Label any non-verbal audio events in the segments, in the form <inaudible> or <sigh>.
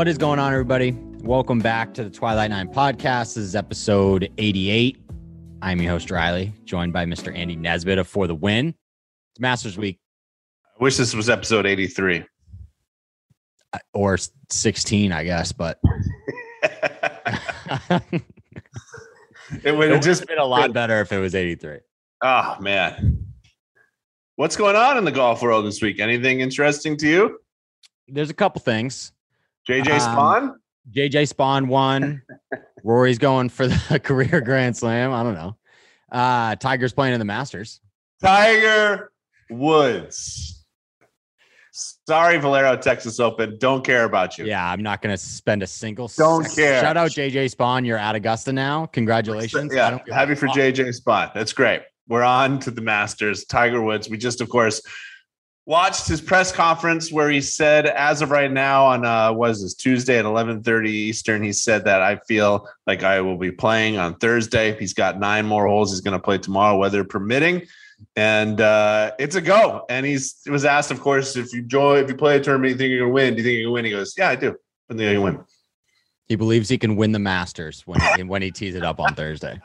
What is going on, everybody? Welcome back to the Twilight Nine podcast. This is episode 88. I'm your host, Riley, joined by Mr. Andy Nesbitt of For the Win. It's Masters Week I wish this was episode 83. uh, or 16, I guess, but <laughs> it would have just been a lot better if it was 83. Oh man. What's going on in the golf world this week? Anything interesting to you? There's a couple things. JJ Um, Spaun? JJ Spaun won. <laughs> Rory's going for the <laughs> career Grand Slam. I don't know. Uh, Tiger's playing in the Masters. Tiger Woods. Sorry, Valero Texas Open. Don't care about you. Yeah, I'm not going to spend a single. Don't sec- care. Shout out JJ Spaun. You're at Augusta now. Congratulations. Yeah, happy for. JJ Spaun. That's great. We're on to the Masters. Tiger Woods. We just, of course, watched his press conference where he said, as of right now, on uh, was this Tuesday at 11:30 Eastern, he said that I feel like I will be playing on Thursday. He's got nine more holes. He's going to play tomorrow, weather permitting. And uh, it's a go. And he's was asked, of course, if you join, if you play a tournament, you think you're gonna win? Do you think you're gonna win? He goes, Yeah, I do. I think I can win. He believes he can win the Masters when he, when he tees it up on Thursday.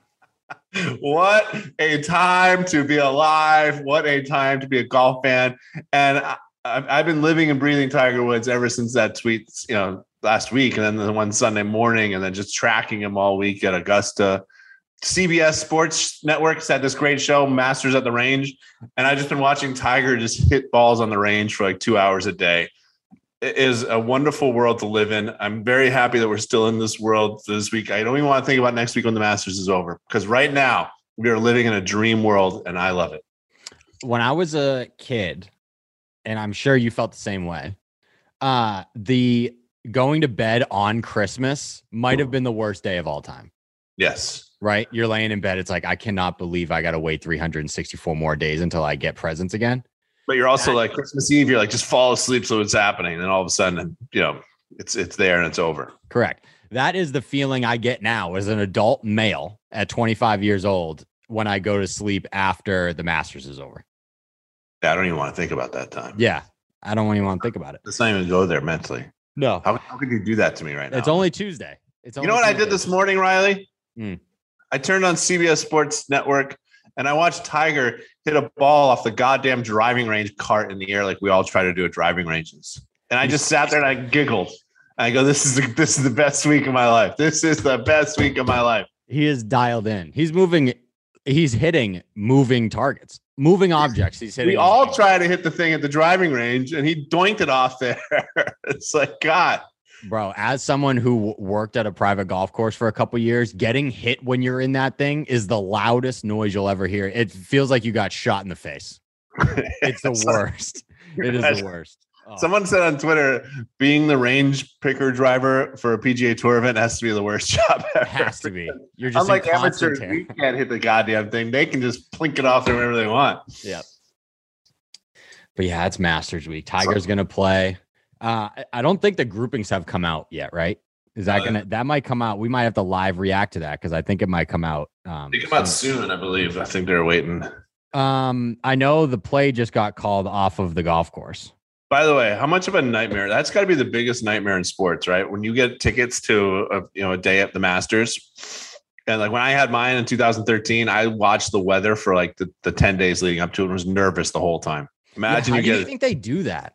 What a time to be alive. What a time to be a golf fan. And I, I've, I've been living and breathing tiger woods ever since that tweet you know last week and then the one sunday morning and then just tracking him all week at augusta. Cbs sports networks had this great show masters at the range. And i've just been watching tiger just hit balls on the range for like two hours a day is a wonderful world to live in. I'm very happy that we're still in this world this week. I don't even want to think about next week when the Masters is over because right now we are living in a dream world and I love it. When I was a kid, and I'm sure you felt the same way, uh, the going to bed on Christmas might have been the worst day of all time. Yes. Right? You're laying in bed. It's like, I cannot believe I got to wait 364 more days until I get presents again. But you're also like Christmas Eve, you're like just fall asleep so it's happening. And then all of a sudden, you know, it's it's there and it's over. Correct. That is the feeling I get now as an adult male at 25 years old when I go to sleep after the Masters is over. Yeah, I don't even want to think about that time. Yeah. I don't even want to think about it. Let's not even go there mentally. No. How, how could you do that to me right now? It's only Tuesday. It's You know what I did this morning, Riley? Hmm. I turned on CBS Sports Network and I watched Tiger hit a ball off the goddamn driving range cart in the air, like we all try to do at driving ranges. And I just sat there and I giggled. I go, "This is the, this is the best week of my life. This is the best week of my life." He is dialed in. He's moving. He's hitting moving targets, moving objects. He's hitting. We all try to hit the thing at the driving range, and he doinked it off there. <laughs> it's like God. Bro. As someone who worked at a private golf course for a couple years, getting hit when you're in that thing is the loudest noise you'll ever hear. It feels like you got shot in the face. <laughs> It's the worst. It is the worst. Oh, Someone said on Twitter, being the range picker driver for a PGA Tour event has to be the worst <laughs> job ever. it has to be. You're just like amateurs, we can't hit the goddamn thing. They can just plink it off there whenever they want. Yep. But yeah, it's Masters week. Tiger's gonna play. Uh, I- don't think the groupings have come out yet, right? Is that Uh, gonna that might come out? We might have to live react to that because I think it might come out. Um, They come out soon, I believe. I think they're waiting. um, I know the play just got called off of the golf course. By the way, how much of a nightmare? That's got to be the biggest nightmare in sports, right? When you get tickets to a, you know a day at the Masters, and like when I had mine in 2013, I watched the weather for like the, the 10 days leading up to it and was nervous the whole time. Imagine Yeah, how you do you get think they do that?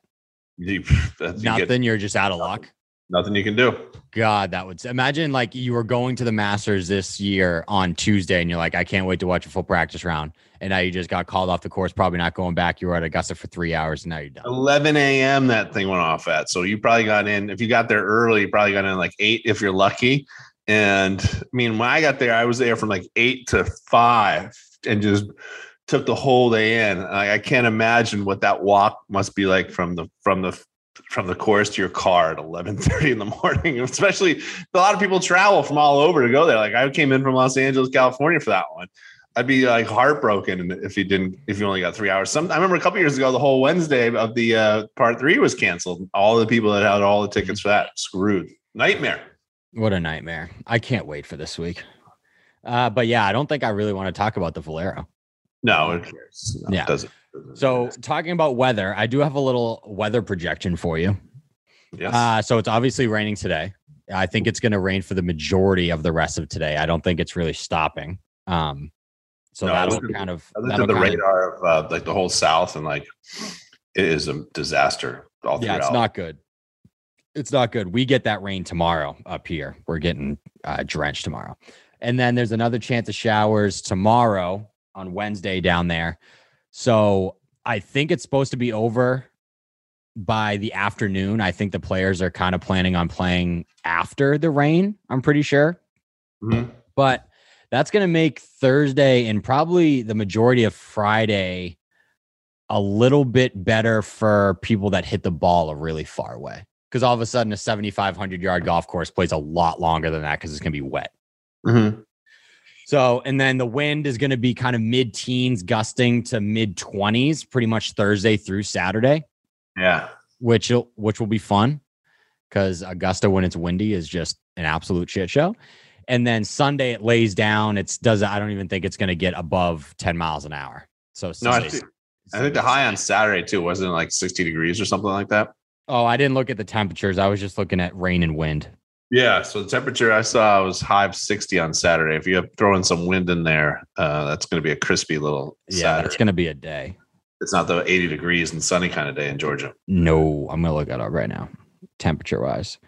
You, <laughs> you get Nothing. You're just out of luck. nothing you can do. God, that would imagine like you were going to the Masters this year on Tuesday, and you're like, I can't wait to watch a full practice round, and now you just got called off the course, probably not going back. You were at Augusta for three hours, and now you're done. 11 a.m. that thing went off at. So you probably got in. If you got there early, you probably got in like eight if you're lucky. And I mean, when I got there, I was there from like eight to five and just took the whole day in. I, I can't imagine what that walk must be like from the from the from the course to your car at 11:30 in the morning. <laughs> Especially a lot of people travel from all over to go there. Like I came in from Los Angeles, California for that one. I'd be like heartbroken if you didn't if you only got three hours. Some I remember a couple years ago, the whole Wednesday of the uh, par three was canceled. All the people that had all the tickets for that screwed. Nightmare. What a nightmare! I can't wait for this week. Uh, but yeah, I don't think I really want to talk about the Valero. No, who cares? No, Yeah. it doesn't. doesn't So matter. talking about weather, I do have a little weather projection for you. Yes. Uh, so it's obviously raining today. I think it's going to rain for the majority of the rest of today. I don't think it's really stopping. Um, so No, that'll at- kind of I looked at the kind of- radar of uh, like the whole South, and like it is a disaster all yeah, throughout. it's not good. It's not good. We get that rain tomorrow up here. We're getting uh, drenched tomorrow, and then there's another chance of showers tomorrow on Wednesday down there. So I think it's supposed to be over by the afternoon. I think the players are kind of planning on playing after the rain. I'm pretty sure. Mhm. but that's going to make Thursday and probably the majority of Friday a little bit better for people that hit the ball a really far away. Because all of a sudden, a 7,500 yard golf course plays a lot longer than that because it's going to be wet. Mhm. So, and then the wind is going to be kind of mid teens, gusting to mid 20s pretty much Thursday through Saturday, Yeah. which will, which will be fun because Augusta, when it's windy, is just an absolute shit show. And then Sunday it lays down. It's does I don't even think it's going to get above 10 miles an hour. So No, I think, I think the high on Saturday too wasn't it like 60 degrees or something like that. Oh, I didn't look at the temperatures. I was just looking at rain and wind. Yeah. So the temperature I saw was high of 60 on Saturday. If you have throw in some wind in there, uh, that's going to be a crispy little Yeah, it's going to be a day. it's not the 80 degrees and sunny kind of day in Georgia. No, I'm going to look it up right now, temperature wise.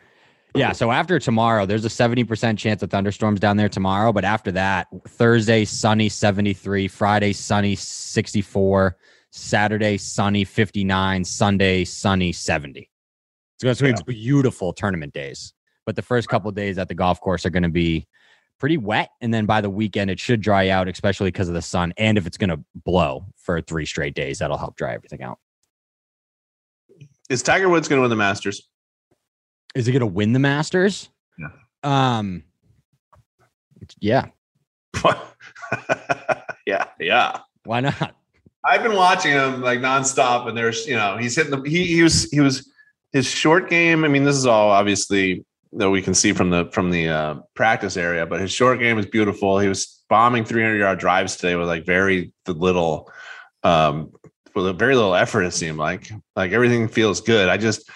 Yeah. So after tomorrow, there's a 70% chance of thunderstorms down there tomorrow. But after that, Thursday, sunny 73, Friday, sunny 64, Saturday, sunny 59, Sunday, sunny 70. So it's going to be beautiful tournament days. But the first couple of days at the golf course are going to be pretty wet. And then by the weekend, it should dry out, especially because of the sun. And if it's going to blow for three straight days, that'll help dry everything out. Is Tiger Woods going to win the Masters? Is he going to win the Masters? Yeah. Um. Yeah. <laughs> yeah. Yeah. Why not? I've been watching him like nonstop, and there's you know he's hitting the he he was he was his short game. I mean, this is all obviously that we can see from the from the uh, practice area, but his short game is beautiful. He was bombing 300 yard drives today with like very little, um, with very little effort. It seemed like like everything feels good. I just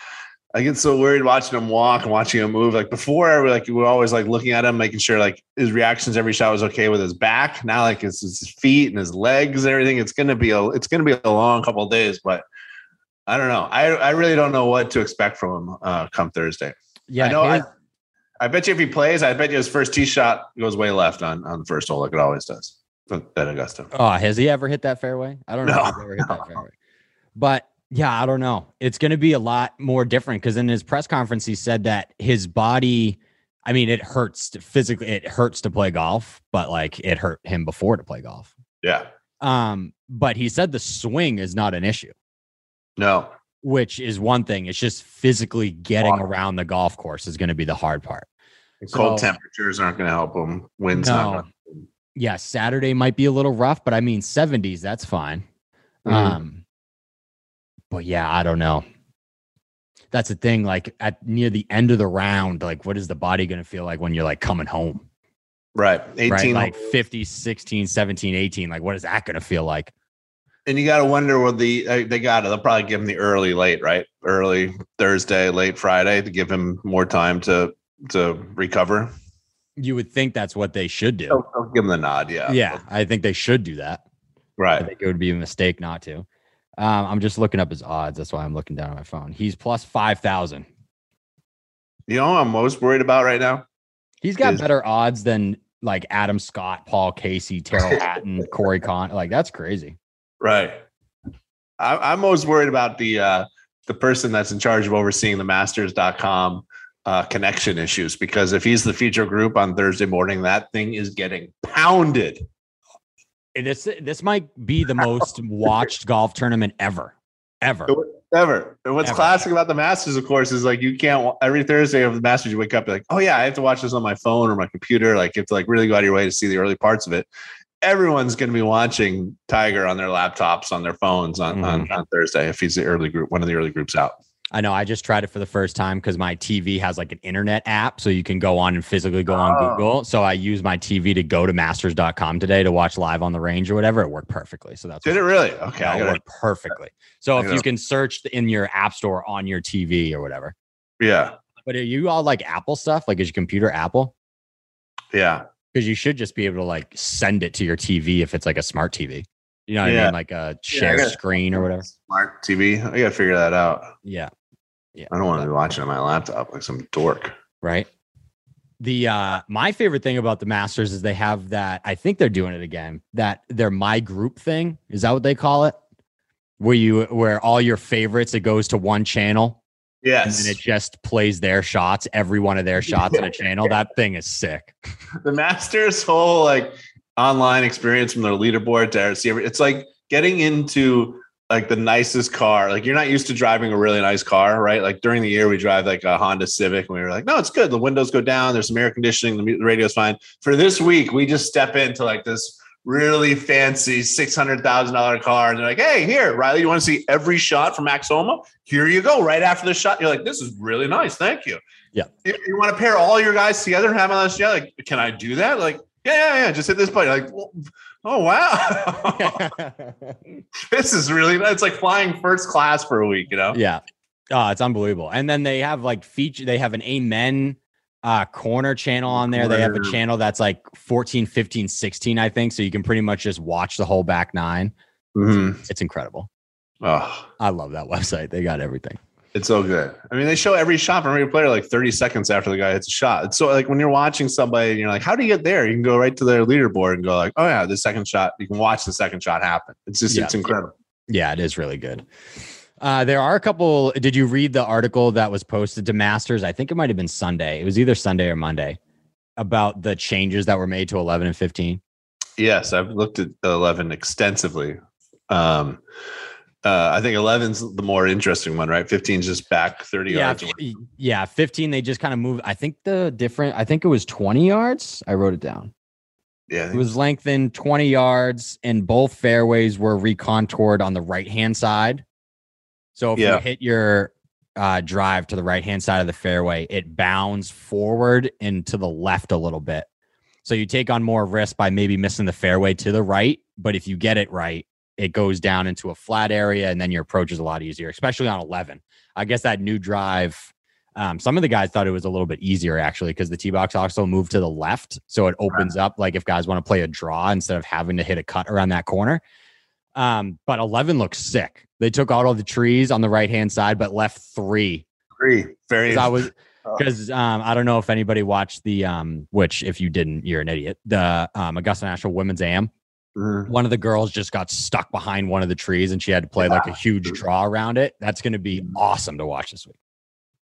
I get so worried watching him walk and watching him move. Like before, like we were always like looking at him, making sure like his reactions every shot was okay with his back. Now, like it's his feet and his legs and everything. It's gonna be a it's gonna be a long couple days, but I don't know. I I really don't know what to expect from him uh, come Thursday. Yeah. I know. I, I bet you if he plays, I bet you his first tee shot goes way left on on the first hole, like it always does. At Augusta. oh, has he ever hit that fairway? I don't know. No. ever hit that fairway. But yeah, I don't know. It's going to be a lot more different because in his press conference, he said that his body. I mean, it hurts to physically. It hurts to play golf, but like it hurt him before to play golf. Yeah. Um, but he said the swing is not an issue. No. Which is one thing. It's just physically getting Wow. around the golf course is going to be the hard part. Cold temperatures aren't going to help them. Wind's No. not. Gonna, Yeah, Saturday might be a little rough, but I mean 70s, that's fine. Mhm. Um but yeah, I don't know. That's the thing like at near the end of the round, like what is the body going to feel like when you're like coming home? right. 18. Right? Like 50, 16, 17, 18, like what is that going to feel like? And you got to wonder what the uh, they got. It. They'll probably give him the early, late, right? Early Thursday, late Friday to give him more time to to recover. You would think that's what they should do. They'll, they'll give him the nod. Yeah. Yeah, I think they should do that. Right. I think it would be a mistake not to. Um, I'm just looking up his odds. That's why I'm looking down at my phone. He's plus five thousand. You know, what I'm most worried about right now. He's got Is- better odds than like Adam Scott, Paul Casey, Tyrrell <laughs> Hatton, Corey Con. Like that's crazy. Right. I, I'm most worried about the uh, the person that's in charge of overseeing the Masters.com uh, connection issues because if he's the feature group on Thursday morning, that thing is getting pounded. And This this might be the most watched golf tournament ever, ever. Ever. And what's Ever. classic about the Masters, of course, is like you can't every Thursday of the Masters, you wake up like, oh yeah, I have to watch this on my phone or my computer. Like you have to like really go out of your way to see the early parts of it. Everyone's going to be watching Tiger on their laptops, on their phones on, on, mm-hmm. on Thursday if he's the early group, one of the early groups out. I know. I just tried it for the first time because my TV has like an internet app, so you can go on and physically go on Oh. Google. So I use my TV to go to Masters.com today to watch live on the range or whatever. It worked perfectly. So that's Did it really? Okay. Yeah, it gotta- worked perfectly. So I if you can search in your app store on your TV or whatever, Yeah. But are you all like Apple stuff? Like is your computer Apple? Yeah. Because you should just be able to like send it to your TV if it's like a smart TV. You know what I mean? Like a Yeah, share gotta- screen or whatever. Smart TV. I gotta figure that out. Yeah. Yeah. I don't want to be watching on my laptop like some dork. right the uh my favorite thing about the masters is they have that i think they're doing it again that their my group thing is that what they call it where you where all your favorites it goes to one channel Yes. then it just plays their shots every one of their <laughs> shots on a channel that thing is sick <laughs> the Masters whole like online experience from their leaderboard to see it's like getting into like the nicest car. Like you're not used to driving a really nice car, right? Like during the year we drive like a Honda Civic and we were like, no, it's good. The windows go down. There's some air conditioning. The radio's fine. For this week, we just step into like this really fancy six hundred thousand dollar car, and they're like, "Hey, here, Riley, you want to see every shot from Max Homa? Here you go, right after the shot." You're like, "This is really nice, thank you." Yeah. You, you want to pair all your guys together and have on this? Yeah, like, can I do that? Like, yeah, yeah, yeah. Just hit this button. Like, well, oh wow, <laughs> this is really. It's like flying first class for a week, you know? yeah oh it's unbelievable and then they have like feature they have an amen uh corner channel on there they have a channel that's like 14 15 16 i think so you can pretty much just watch the whole back nine Mhm. it's incredible Oh, I love that <laughs> website. They got everything. it's so good. I mean, they show every shot from every player like 30 seconds after the guy hits a shot. It's so like when you're watching somebody and you're like, how do you get there? You can go right to their leaderboard and go like, oh yeah, the second shot. You can watch the second shot happen. It's just Yeah. it's incredible. Yeah, it is really good. Uh, there are a couple. Did you read the article that was posted to Masters? I think it might have been Sunday. It was either Sunday or Monday about the changes that were made to 11 and 15. Yes, I've looked at 11 extensively. Um, uh, I think 11's the more interesting one, right? 15's just back 30 Yeah, yards. yeah, 15. They just kind of moved. I think the different. I think it was 20 yards. I wrote it down. Yeah, It was lengthened 20 yards, and both fairways were recontoured on the right hand side. So if Yeah. you hit your uh, drive to the right hand side of the fairway, it bounds forward and to the left a little bit. So you take on more risk by maybe missing the fairway to the right. But if you get it right, it goes down into a flat area, and then your approach is a lot easier, especially on 11. I guess that new drive. Um, some of the guys thought it was a little bit easier actually because the tee box also moved to the left, so it opens up like if guys want to play a draw instead of having to hit a cut around that corner. Um, but 11 looks sick. They took out all the trees on the right hand side, but left three. Three. Very. I was because um, I don't know if anybody watched the um, which if you didn't, you're an idiot. The um, Augusta National Women's Am. Mhm. One of the girls just got stuck behind one of the trees, and she had to play like a huge draw around it. That's going to be awesome to watch this week.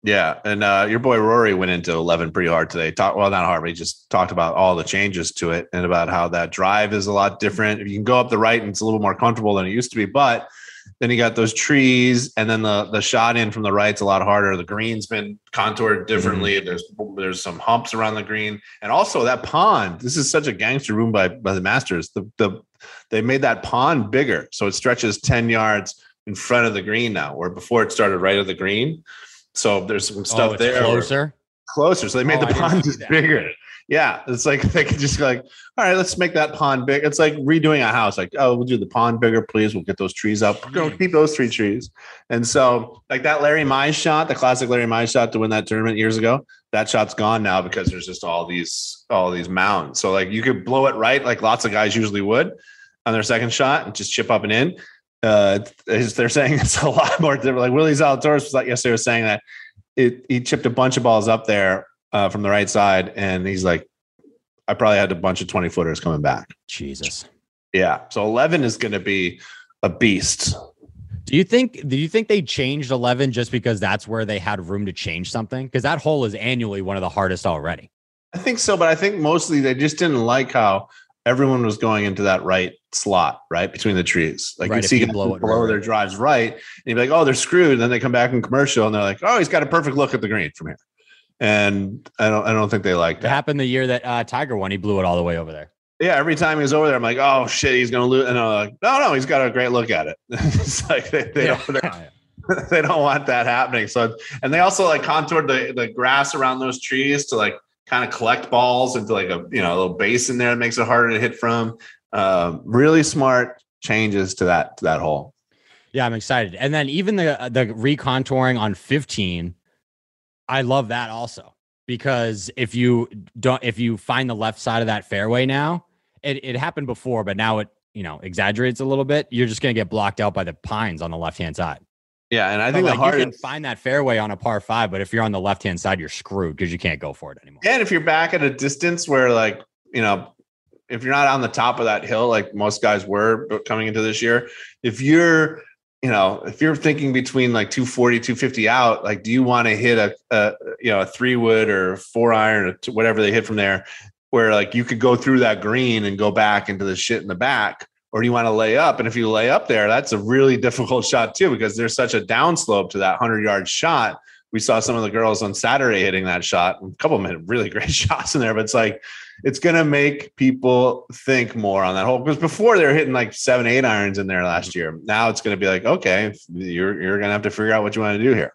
Yeah, and uh, your boy Rory went into eleven pretty hard today. Talk well, not hard, but he just talked about all the changes to it and about how that drive is a lot different. If You can go up the right, and it's a little more comfortable than it used to be. But then you got those trees, and then the the shot in from the right's a lot harder. The green's been contoured differently. There's there's some humps around the green, and also that pond. This is such a gangster room by by the Masters. The the they made that pond bigger, so it stretches ten yards in front of the green now, where before it started right of the green. So there's some stuff oh, there where- closer. closer. So they made Oh, the pond just bigger. Yeah, it's like <laughs> they could just like, all right, let's make that pond big. It's like redoing a house. Like, oh, we'll do the pond bigger, please. We'll get those trees up. We're gonna keep those three trees. And so, like that Larry Mize shot, the classic Larry Mize shot to win that tournament years ago, that shot's gone now because there's just all these all these mounds. So like you could blow it right, like lots of guys usually would, on their second shot and just chip up and in. Uh, they're saying <laughs> it's a lot more different. Like Will Zalatoris was like yesterday was saying that it he chipped a bunch of balls up there uh, from the right side, and he's like, I probably had a bunch of twenty footers coming back. Jesus. Yeah, so eleven is going to be a beast. Do you think? Do you think they changed eleven just because that's where they had room to change something? Because that hole is annually one of the hardest already. I think so, but I think mostly they just didn't like how everyone was going into that right slot, right between the trees. Like Right, you see you blow it blow right, their drives right, and you'd be like, "Oh, they're screwed." And then they come back in commercial, and they're like, "Oh, he's got a perfect look at the green from here." And I don't, I don't think they like It happened the year that uh, Tiger won. He blew it all the way over there. Yeah, every time he's over there, I'm like, "Oh shit, he's gonna lose." And I'm like, "No, no, he's got a great look at it." <laughs> it's like they, they don't. <laughs> they're- <laughs> they don't want that happening. So, and they also like contoured the, the grass around those trees to like kind of collect balls into like a you know a little basin there that makes it harder to hit from. Um, really smart changes to that to that hole. Yeah, I'm excited. And then even the the recontouring on 15 I love that also because if you don't, if you find the left side of that fairway now, it, it happened before, but now it, you know, exaggerates a little bit. You're just going to get blocked out by the pines on the left hand side. Yeah. And I think like, the hardest. you can find that fairway on a par five, but if you're on the left hand side, you're screwed because you can't go for it anymore. And if you're back at a distance where, like, you know, if you're not on the top of that hill, like most guys were coming into this year, if you're, you know, if you're thinking between like 240, 250 out, like, do you want to hit a, a, you know, a three wood or four iron or whatever they hit from there, where like you could go through that green and go back into the shit in the back? Or do you want to lay up? And if you lay up there, that's a really <laughs> difficult shot too, because there's such a downslope to that 100 yard shot we saw some of the girls on Saturday hitting that shot. A couple of them had really <laughs> great shots in there, but it's like it's gonna make people think more on that hole. Because before they were hitting like seven, eight irons in there last mm-hmm. year. Now it's gonna be like, okay, you're you're gonna have to figure out what you want to do here.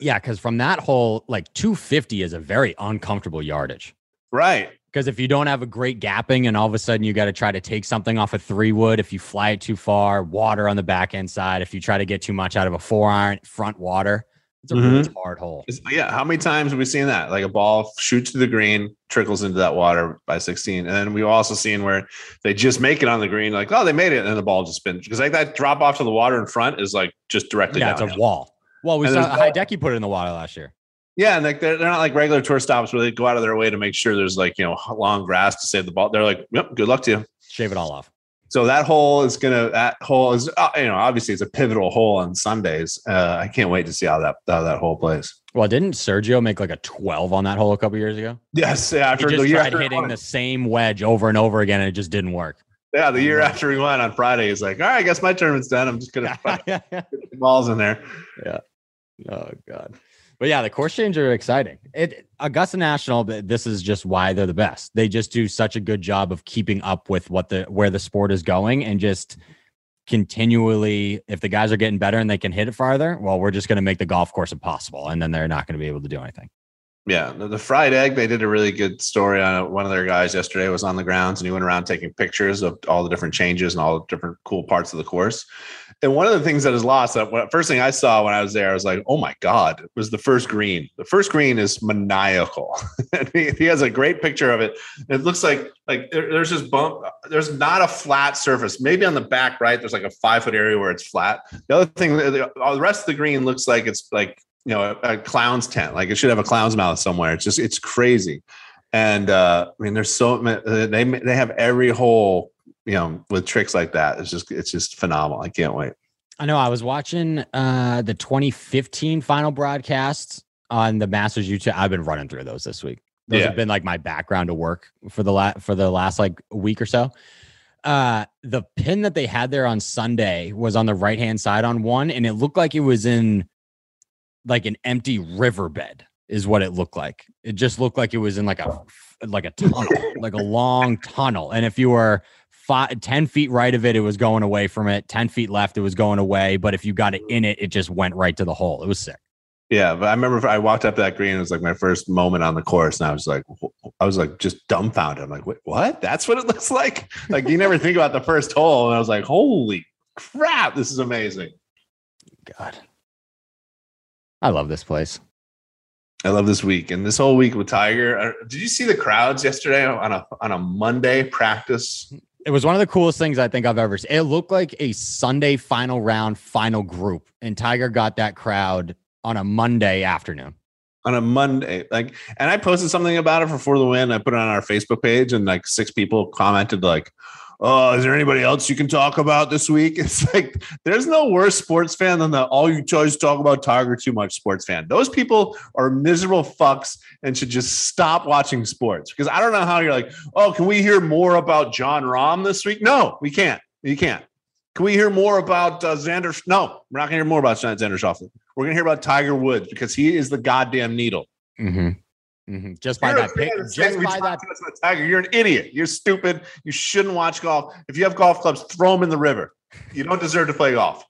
Yeah. Cause from that hole, like 250 is a very uncomfortable yardage. Right. Because if you don't have a great gapping and all of a sudden you got to try to take something off a three wood, if you fly it too far, water on the back end side, if you try to get too much out of a four iron, front water, it's a really mm-hmm. hard hole. It's- yeah. How many times have we seen that? Like a ball shoots to the green, trickles into that water by 16. And then we've also seen where they just make it on the green, like, oh, they made it, and the ball just spins. Because like that drop off to the water in front is like just directly Yeah, down. it's a wall. Well, we And saw there's no- Hideki put it in the water last year. Yeah, and like they're, they're not like regular tour stops where they go out of their way to make sure there's like you know long grass to save the ball. They're like, yep, good luck to you. Shave it all off. So that hole is gonna that hole is uh, you know obviously it's a pivotal hole on Sundays. Uh, I can't wait to see how that how that hole plays. Well, didn't Sergio make like a 12 on that hole a couple years ago? Yes, yeah, He after just the year tried hitting the same wedge over and over again, and it just didn't work. yeah the year after he won on Friday, he's like, all right, I guess my tournament's done. I'm just gonna <laughs> put the balls in there. Yeah. Oh god. But yeah, the course changes are exciting. It Augusta National, this is just why they're the best. They just do such a good job of keeping up with what the where the sport is going and just continually if the guys are getting better and they can hit it farther, well, we're just going to make the golf course impossible and then they're not going to be able to do anything. Yeah, the, fried egg. They did a really good story on it. One of their guys yesterday was on the grounds and he went around taking pictures of all the different changes and all the different cool parts of the course. And one of the things that is lost, that first thing I saw when I was there, I was like, "Oh my god!" It was the first green. The first green is maniacal. <laughs> he, has a great picture of it. It looks like like there- there's this bump. There's not a flat surface. Maybe on the back right, there's like a five foot area where it's flat. The other thing, the rest of the green looks like it's like you know a, a clown's tent. Like it should have a clown's mouth somewhere. It's just it's crazy. And uh, I mean, there's so uh, they they have every hole you know with tricks like that. It's just it's just phenomenal. I can't wait. I know I was watching uh the 2015 final broadcasts on the Masters YouTube. I've been running through those this week. Those Yeah. have been like my background to work for the la- for the last like week or so. Uh the pin that they had there on Sunday was on the right hand side on one, and it looked like it was in like an empty riverbed, is what it looked like. It just looked like it was in like a like a tunnel, like a long tunnel. And if you were five, 10 feet right of it, it was going away from it. 10 feet left, it was going away. But if you got it in it, it just went right to the hole. It was sick. Yeah, but I remember I walked up that green. It was like my first moment on the course, and I was like, I was like just dumbfounded. I'm like, Wait, what? That's what it <laughs> looks like. Like you never think about the first hole, and I was like, holy crap, this is amazing. God. I love this place. I love this week and this whole week with Tiger. uh, Did you see the crowds yesterday on a on a Monday practice? It was one of the coolest things I think I've ever seen. It looked like a Sunday final round final group, and Tiger got that crowd on a Monday afternoon. on a Monday. Like, and I posted something about it for For the Win. I put it on our Facebook page, and like six people commented, like, "Oh, is there anybody else you can talk about this week?" <laughs> It's like there's no worse sports fan than the all you always talk about Tiger too much sports fan. Those people are miserable fucks and should just stop watching sports because I don't know how you're like, "Oh, can we hear more about Jon Rahm this week?" No, we can't. You can't. Can we hear more about uh, Xander? No, we're not going to hear more about Xander Schauffele. We're going to hear about Tiger Woods because he is the goddamn needle. Mm-hmm. Mm-hmm. Just by You're that pic, fan that's saying just by that too much about Tiger. You're an idiot. You're stupid. You shouldn't watch golf. If you have golf clubs, throw them in the river. You don't deserve to play golf.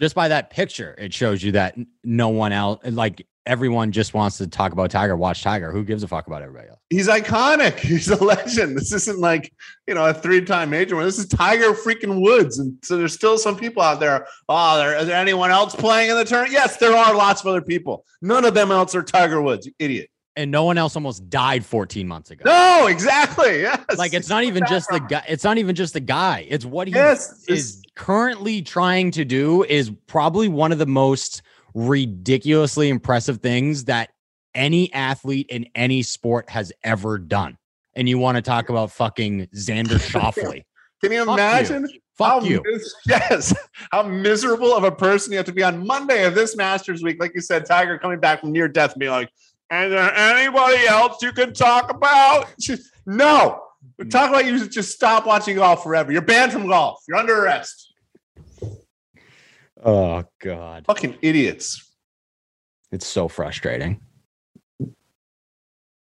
just by that picture, it shows you that no one else, like everyone just wants to talk about Tiger, watch Tiger. Who gives a fuck about everybody else? He's iconic. <laughs> He's a legend. This isn't like, you know, a three-time major one. This is Tiger freaking Woods. And so there's still some people out there. Oh, there, is there anyone else playing in the tournament? Yes, there are lots of other people. None of them else are Tiger Woods, you idiot. And no one else almost died 14 months ago. No, exactly. Yes. Like it's <laughs> not even just the guy. It's not even just the guy. It's what he Yes. is currently trying to do is probably one of the most ridiculously impressive things that any athlete in any sport has ever done. And you want to talk about fucking Xander <laughs> Schauffele. Can you Fuck you. imagine? Fuck how you. mis- yes. How miserable of a person you have to be on Monday of this Masters week. Like you said, Tiger coming back from near death and being like, is there uh, anybody else you can talk about? No. Talk about you just stop watching golf forever. You're banned from golf. You're under arrest. Oh God. Fucking idiots. It's so frustrating.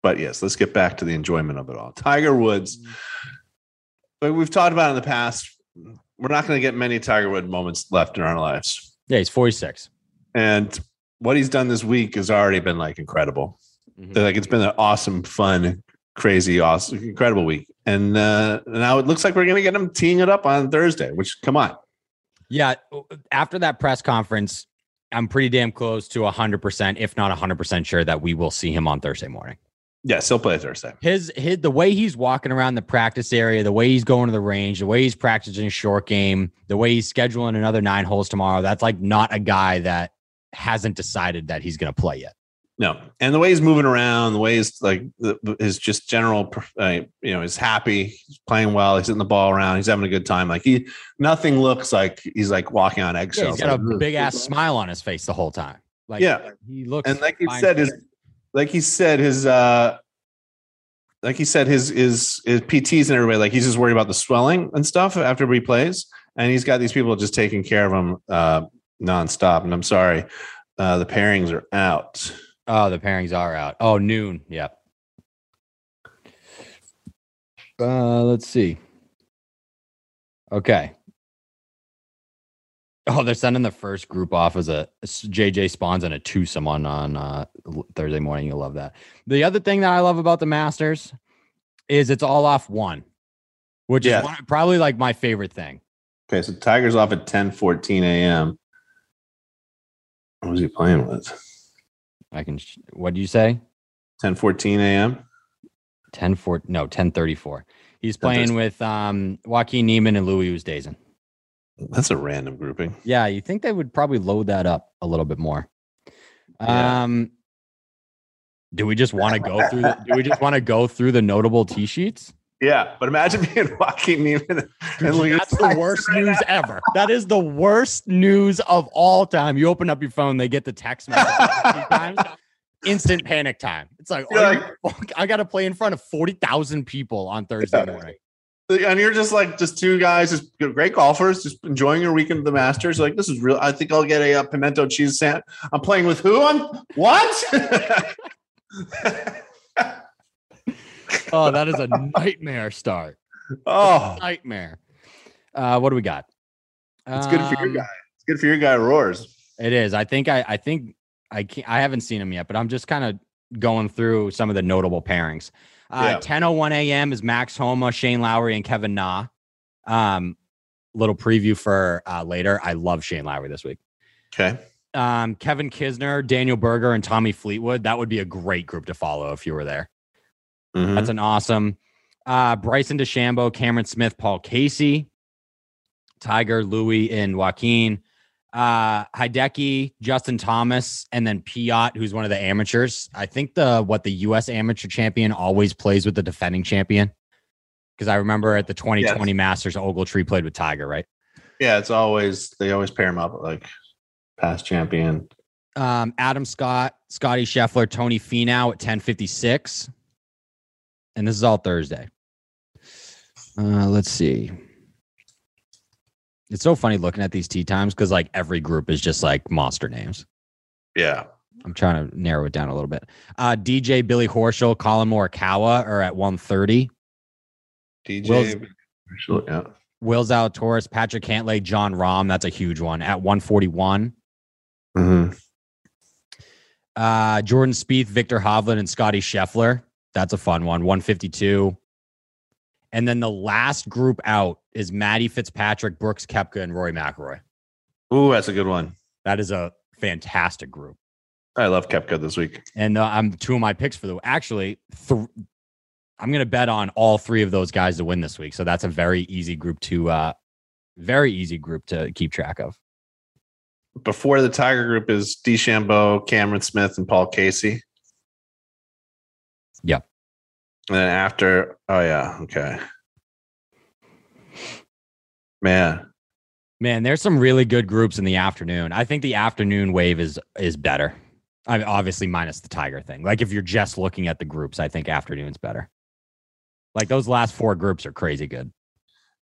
But yes, let's get back to the enjoyment of it all. Tiger Woods, but we've talked about in the past. We're not going to get many Tiger Wood moments left in our lives. Yeah, he's 46. And what he's done this week has already been like incredible. Mhm. Like it's been an awesome, fun, crazy, awesome, incredible week. And uh, now it looks like we're going to get him teeing it up on Thursday, which come on. Yeah. After that press conference, I'm pretty damn close to 100%, if not 100% sure that we will see him on Thursday morning. Yes, he'll play Thursday. His, his, the way he's walking around the practice area, the way he's going to the range, the way he's practicing a short game, the way he's scheduling another nine holes tomorrow, that's like not a guy that hasn't decided that he's going to play yet. No, and the way he's moving around, the way he's like his just general, uh, you know, he's happy, he's playing well, he's hitting the ball around, he's having a good time. Like he, nothing looks like he's like walking on Yeah, eggshells. he's got a big ass <laughs> smile on his face the whole time. Like, Yeah. he looks and like he said, his, like he said, his, uh, like he said, his his his PTs and everybody, like he's just worried about the swelling and stuff after he plays, and he's got these people just taking care of him uh, nonstop. And I'm sorry, uh, the pairings are out. Oh, the pairings are out. Oh, noon. Yep. Uh, let's see. Okay. Oh, they're sending the first group off as a JJ Spauns and a twosome on on uh, Thursday morning. You'll love that. The other thing that I love about the Masters is it's all off one, which Yeah. is one, probably like my favorite thing. Okay, so Tiger's off at 10 14 a.m. What was he playing with? I can. What do you say? 10 14 a.m. 10 4 no 10 34 he's playing with um joaquin niemann and louis Oosthuizen. That's a random grouping. yeah you think they would probably load that up a little bit more Yeah. um do we just want to go through the, do we just want to go through the notable tee sheets Yeah, but imagine <laughs> being Joaquin Niemann and Louis that's the worst right news ever that is the worst news of all time you open up your phone they get the text <laughs> message a instant panic time it's like, oh, you <laughs> fuck, i gotta play in front of 40000 people on thursday Yeah. morning and you're just like just two guys, just great golfers, just enjoying your weekend at the Masters. Like this is real. I think I'll get a, uh pimento cheese sandwich. I'm playing with who? I'm what? Oh that is a nightmare start <laughs> oh, nightmare. Uh, what do we got? it's good for your Um, guy. It's good for your guy. Roars. It is. I think I. I think I can't. I haven't seen him yet, but I'm just kind of going through some of the notable pairings. Uh, Yeah. 10:01 a.m. is Max Homa, Shane Lowry, and Kevin Na. Um, little preview for uh, later. I love Shane Lowry this week. Okay. Um, Kevin Kisner, Daniel Berger, and Tommy Fleetwood. That would be a great group to follow if you were there. Mhm. That's an awesome. Uh, Bryson DeChambeau, Cameron Smith, Paul Casey, Tiger, Louis, and Joaquin. Uh, Hideki, Justin Thomas, and then Piot, who's one of the amateurs. I think the what the U.S. amateur champion always plays with the defending champion. Because I remember at the 2020 Masters, Ogletree played with Tiger, right? Yeah, it's always they always pair him up like past champion. Um, Adam Scott, Scotty Scheffler, Tony Finau at 1056. And this is all Thursday. Uh, let's see. It's so funny looking at these tee times because like every group is just like monster names. Yeah. I'm trying to narrow it down a little bit. Uh, DJ Billy Horschel, Collin Morikawa are at 130. DJ. yeah. Will Zalatoris, Patrick Cantlay, Jon Rahm. That's a huge one at 141. hmm Uh, Jordan Spieth, Viktor Hovland, and Scotty Scheffler. That's a fun one. 152. And then the last group out is Matty Fitzpatrick, Brooks Koepka, and Rory McIlroy. Ooh, that's a good one. That is a fantastic group. I love Koepka this week. And uh, I'm two of my picks for the actually. Th- I'm going to bet on all three of those guys to win this week. So that's a very easy group to, uh, very easy group to keep track of. Before the Tiger group is DeChambeau, Cameron Smith, and Paul Casey. And then after, oh yeah, okay. Man, Man, there's some really good groups in the afternoon. I think the afternoon wave is is better. I mean, obviously minus the Tiger thing. Like if you're just looking at the groups, I think afternoon's better. Like those last four groups are crazy good.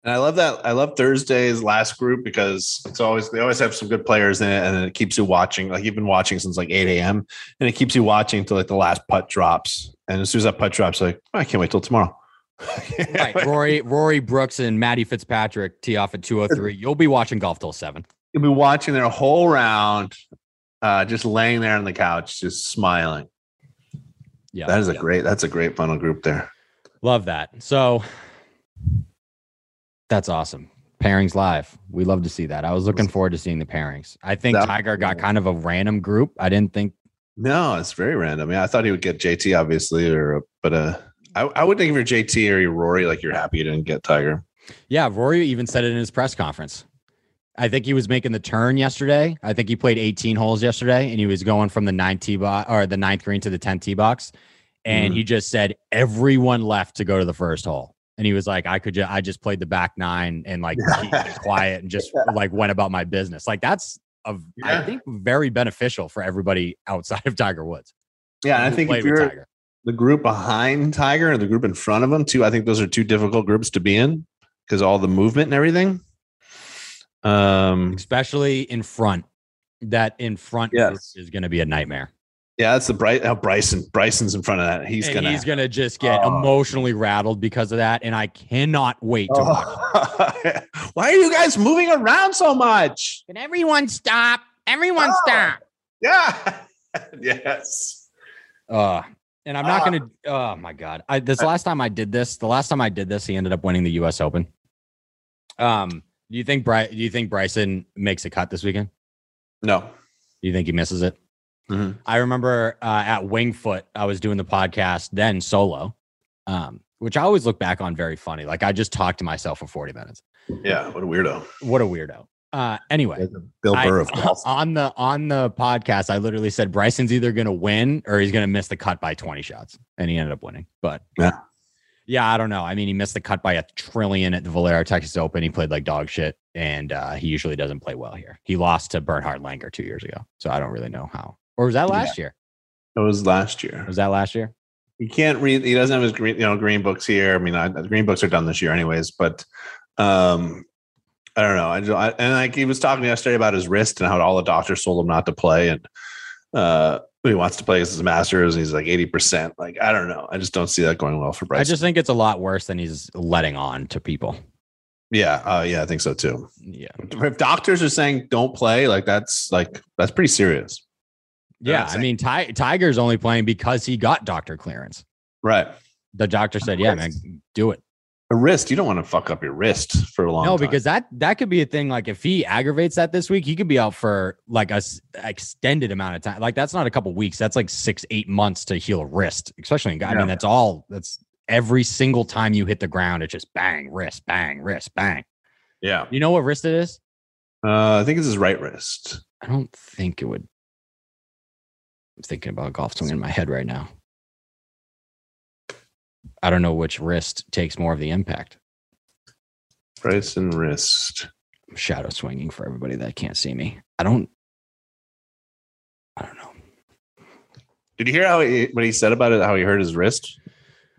And I love that. I love Thursday's last group because it's always they always have some good players in it, and it keeps you watching. Like you've been watching since like eight a.m. and it keeps you watching until like the last putt drops. And as soon as that putt drops, like oh, I can't wait till tomorrow. <laughs> right, Rory, Rory Brooks, and Matty Fitzpatrick tee off at two hundred three. You'll be watching golf till seven. You'll be watching their whole round, uh, just laying there on the couch, just smiling. Yeah, that is a yeah. great. That's a great funnel group there. Love that. So that's awesome. Pairings live. We love to see that. I was looking forward to seeing the pairings. I think That- Tiger got kind of a random group. I didn't think. No, it's very random. Yeah, I thought he would get JT, obviously, or but uh, I, I would think if you're JT or you're Rory, like you're happy you didn't get Tiger. Yeah, Rory even said it in his press conference. I think he was making the turn yesterday. I think he played 18 holes yesterday, and he was going from the ninth tee box or the ninth green to the 10th tee box, and Mhm. he just said everyone left to go to the first hole. And he was like, I could, ju- I just played the back nine and like keep quiet and just <laughs> like went about my business. Like that's a, I Yeah. think very beneficial for everybody outside of Tiger Woods. Yeah, and I think if you're the group behind Tiger and the group in front of him too, I think those are two difficult groups to be in because all the movement and everything. Um, especially in front, that in front Yes. is going to be a nightmare. Yeah, that's the bright. Oh, Bryson, Bryson's in front of that. He's and gonna. he's gonna just get Oh. emotionally rattled because of that, and I cannot wait to watch. Oh. <laughs> Why are you guys moving around so much? Can everyone stop? Everyone Oh. stop. Yeah. <laughs> yes. Uh, and I'm not Ah. gonna. Oh my god! I this last time I did this, the last time I did this, he ended up winning the U.S. Open. Um, do you think Bry- Do you think Bryson makes a cut this weekend? No. Do you think he misses it? Mhm. I remember uh, at Winged Foot, I was doing the podcast then solo, um, which I always look back on very funny. Like I just talked to myself for 40 minutes. Yeah. What a weirdo. What a weirdo. Uh, anyway, Bill I- Burr of <laughs> golf. on the on the podcast, I literally said Bryson's either going to win or he's going to miss the cut by 20 shots, and he ended up winning. But Yeah. yeah, I don't know. I mean, he missed the cut by a trillion at the Valero Texas Open. He played like dog shit, and uh, he usually doesn't play well here. He lost to Bernhard Langer two years ago, so I don't really know how. Or was that Yeah. last year? It was last year. Was that last year? He can't read. He doesn't have his green, you know, green books here. I mean, I, the green books are done this year, anyways. But um, I don't know. I, just- I and like he was talking yesterday about his wrist and how all the doctors told him not to play, and uh, he wants to play his masters. And he's like eighty percent. Like I don't know. I just don't see that going well for Bryson. I just think it's a lot worse than he's letting on to people. yeah, uh, yeah, I think so too. Yeah. If doctors are saying don't play, like that's like that's pretty serious, Yeah. I mean, Ty- Tiger's only playing because he got doctor clearance. right? The doctor said, yeah, man, do it. A wrist. You don't want to fuck up your wrist for a long time. No, time. because that that could be a thing. Like if he aggravates that this week, he could be out for like a s- extended amount of time. Like that's not a couple weeks. That's like six, eight months to heal a wrist. Especially in guy. I Yeah. mean, that's all. That's every single time you hit the ground, it's just bang, wrist, bang, wrist, bang. yeah, You know what wrist it is? uh, I think it's his right wrist. I don't think it would. I'm thinking about a golf swing in my head right now. I don't know which wrist takes more of the impact. Bryson wrist. I'm shadow swinging for everybody that can't see me. I don't. I don't know. Did you hear how he, what he said about it? How he hurt his wrist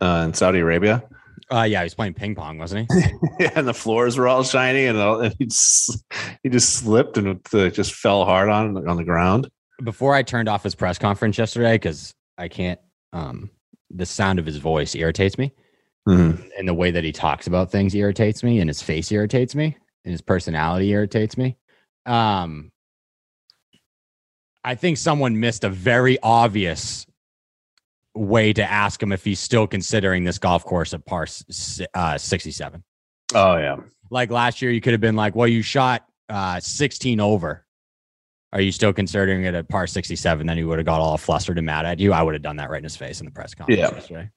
uh, in Saudi Arabia? Uh, yeah, he was playing ping pong, wasn't he? <laughs> yeah, and the floors were all shiny, and, all, and he just he just slipped and uh, just fell hard on on the ground. Before I turned off his press conference yesterday, because I can't. Um, the sound of his voice irritates me, Mm-hmm. and the way that he talks about things irritates me, and his face irritates me, and his personality irritates me. Um, I think someone missed a very obvious way to ask him if he's still considering this golf course at par uh, 67. Oh yeah. Like last year, you could have been like, well, you shot uh, 16 over. Are you still considering it at par 67? Then he would have got all flustered and mad at you. I would have done that right in his face in the press conference Yeah. yesterday.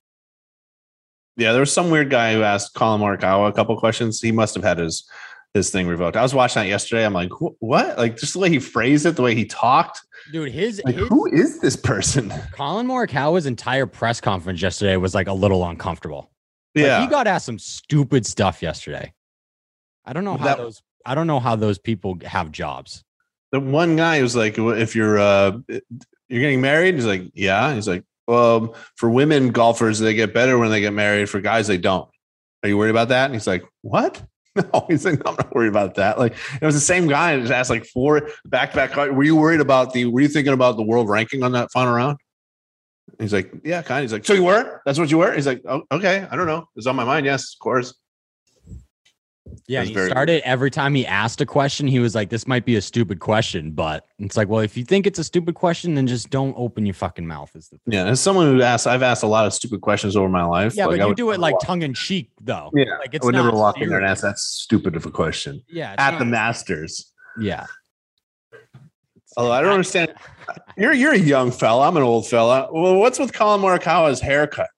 Yeah, there was some weird guy who asked Collin Morikawa a couple questions. He must have had his his thing revoked. I was watching that yesterday. I'm like, what? Like just the way he phrased it, the way he talked. Dude, his, Like, his who is this person? <laughs> Collin Morikawa's entire press conference yesterday was like a little uncomfortable. Like, Yeah, he got asked some stupid stuff yesterday. I don't know how That- those I don't know how those people have jobs. The one guy was like, if you're uh you're getting married, he's like, yeah. He's like, well, for women golfers, they get better when they get married. For guys, they don't. Are you worried about that? And he's like, what? <laughs> No, he's like, I'm not worried about that. Like, it was the same guy and just asked like four back to back. Were you worried about the? Were you thinking about the world ranking on that final round? He's like, yeah, kind of. He's like, so you were? That's what you were? He's like, oh, okay, I don't know. It's on my mind. Yes, of course. Yeah, he very- started every time he asked a question, he was like, "This might be a stupid question," but it's like, well, if you think it's a stupid question, then just don't open your fucking mouth. Is the thing. Yeah, as someone who asked, I've asked a lot of stupid questions over my life. yeah, Like, but you would do it like walk- tongue in cheek, though. Yeah, like I it's would never not walk in there and serious. ask that stupid of a question Yeah, at the Masters. yeah. Although I don't understand. You're you're a young fella. I'm an old fella. Well, what's with Collin Morikawa's haircut?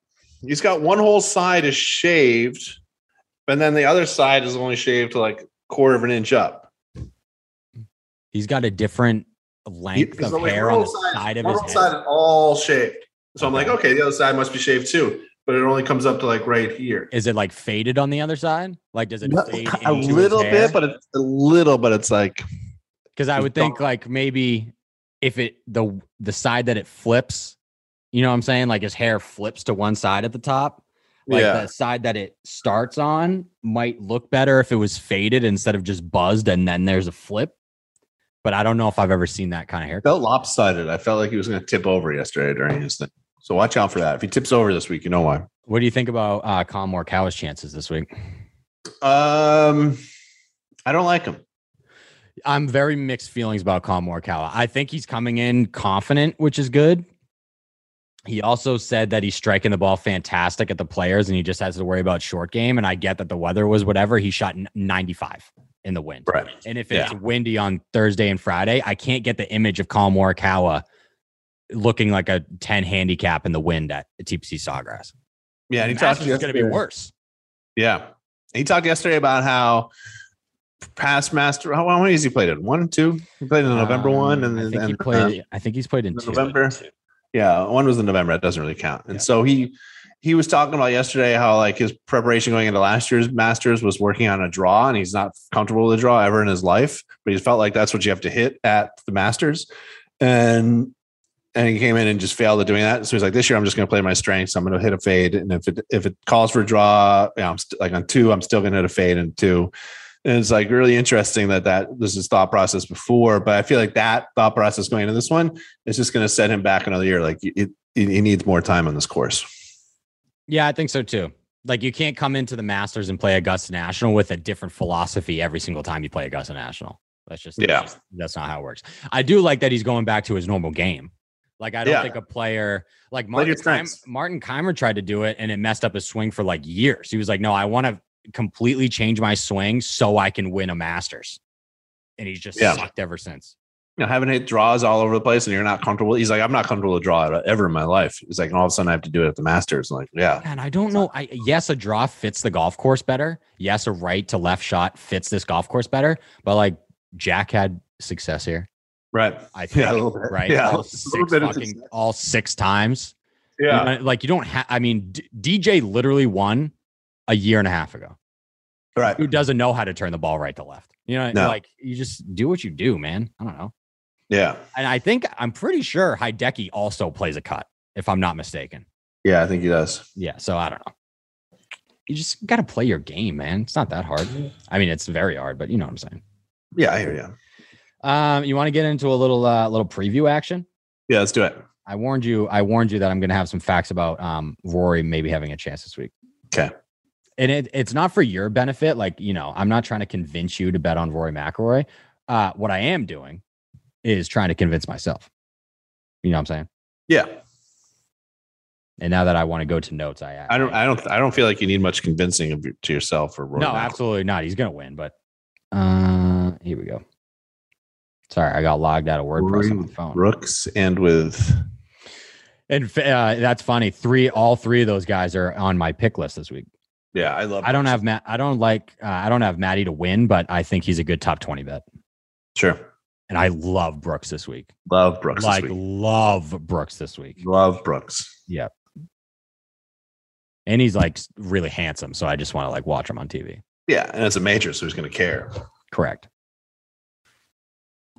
He's got one whole side is shaved, and then the other side is only shaved to like quarter of an inch up. He's got a different length of like hair on the whole side of his head. side is all shaved. So I'm like, Okay. the other side must be shaved too, but it only comes up to like right here. Is it like faded on the other side? Like, does it No, fade a little bit, but it's a little, but it's like Because I would think like maybe if it the the side that it flips, you know what I'm saying? Like his hair flips to one side at the top. Like Yeah. the side that it starts on might look better if it was faded instead of just buzzed and then there's a flip. But I don't know if I've ever seen that kind of hair. felt lopsided. I felt like he was going to tip over yesterday during his thing. So watch out for that. If he tips over this week, you know why. What do you think about uh Collin Morikawa's chances this week? Um, I don't like him. I'm very mixed feelings about Collin Morikawa. I think he's coming in confident, which is good. He also said that he's striking the ball fantastic at the players and he just has to worry about short game. And I get that the weather was whatever. He shot 95 in the wind. Right. And if it's windy on Thursday and Friday, I can't get the image of Collin Morikawa looking like a 10 handicap in the wind at TPC Sawgrass. Yeah, and he talked is going to be worse. Yeah, he talked yesterday about how past master. How long has he played in? One, two. He played in the November one, and Um, I then think he and, uh, played. I think he's played in November. two. Yeah, one was in November. It doesn't really count. And Yeah. so he he was talking about yesterday how like his preparation going into last year's Masters was working on a draw, and he's not comfortable with a draw ever in his life. But he felt like that's what you have to hit at the Masters, and and he came in and just failed at doing that. So he's like, this year I'm just going to play my strengths. I'm going to hit a fade, and if it if it calls for a draw, you know, I'm st- like on two, I'm still going to hit a fade and two. And it's like really interesting that that this is thought process before, but I feel like that thought process going into this one is just going to set him back another year. Like it, he needs more time on this course. Yeah, I think so too. Like you can't come into the Masters and play Augusta National with a different philosophy every single time you play Augusta National. That's just that's Yeah. just- that's not how it works. I do like that he's going back to his normal game. Like I don't Yeah. think a player like Martin your Keim, strengths. Martin Kaymer tried to do it and it messed up his swing for like years. He was like, "No, I want to completely change my swing so I can win a Masters," and he's just Yeah. sucked ever since. You know, having hit draws all over the place and you're not comfortable. He's like, I'm not comfortable to draw ever in my life. He's like, and all of a sudden I have to do it at the Masters. I'm like, yeah. And I don't know. I yes, a draw fits the golf course better. Yes, a right to left shot fits this golf course better. But like Jack had success here. Right. I think <laughs> Yeah, a little bit. right. Yeah, all six fucking all six times. You Yeah. know, like you don't have. I mean, D- DJ literally won a year and a half ago. Right. Who doesn't know how to turn the ball right to left? You know, No. like you just do what you do, man. I don't know. Yeah. And I think I'm pretty sure Hideki also plays a cut, if I'm not mistaken. Yeah. I think he does. Yeah, so I don't know. You just got to play your game, man. It's not that hard. I mean, it's very hard, but you know what I'm saying. Yeah. I hear you. Um, you want to get into a little uh, little preview action? Yeah. Let's do it. I warned you. I warned you that I'm going to have some facts about um, Rory maybe having a chance this week. Okay. And it, it's not for your benefit. Like you know, I'm not trying to convince you to bet on Rory McIlroy. Uh, what I am doing is trying to convince myself. You know what I'm saying? Yeah. And now that I want to go to notes, I I don't. I don't. I don't feel like you need much convincing of your, to yourself or Rory no, McIlroy. absolutely not. He's gonna win, but uh, here we go. Sorry, I got logged out of WordPress on my Rory phone. Brooks and with And uh, that's funny. Three, all three of those guys are on my pick list this week. Yeah, I love. I don't have Matt. I don't like. Uh, I don't have Matty to win, but I think he's a good top twenty bet. sure And I love Brooks this week. love Brooks. like this week. love Brooks this week. love Brooks. Yeah. And he's like really handsome, so I just want to like watch him on TV. Yeah, and it's a major, so who's going to care? Correct.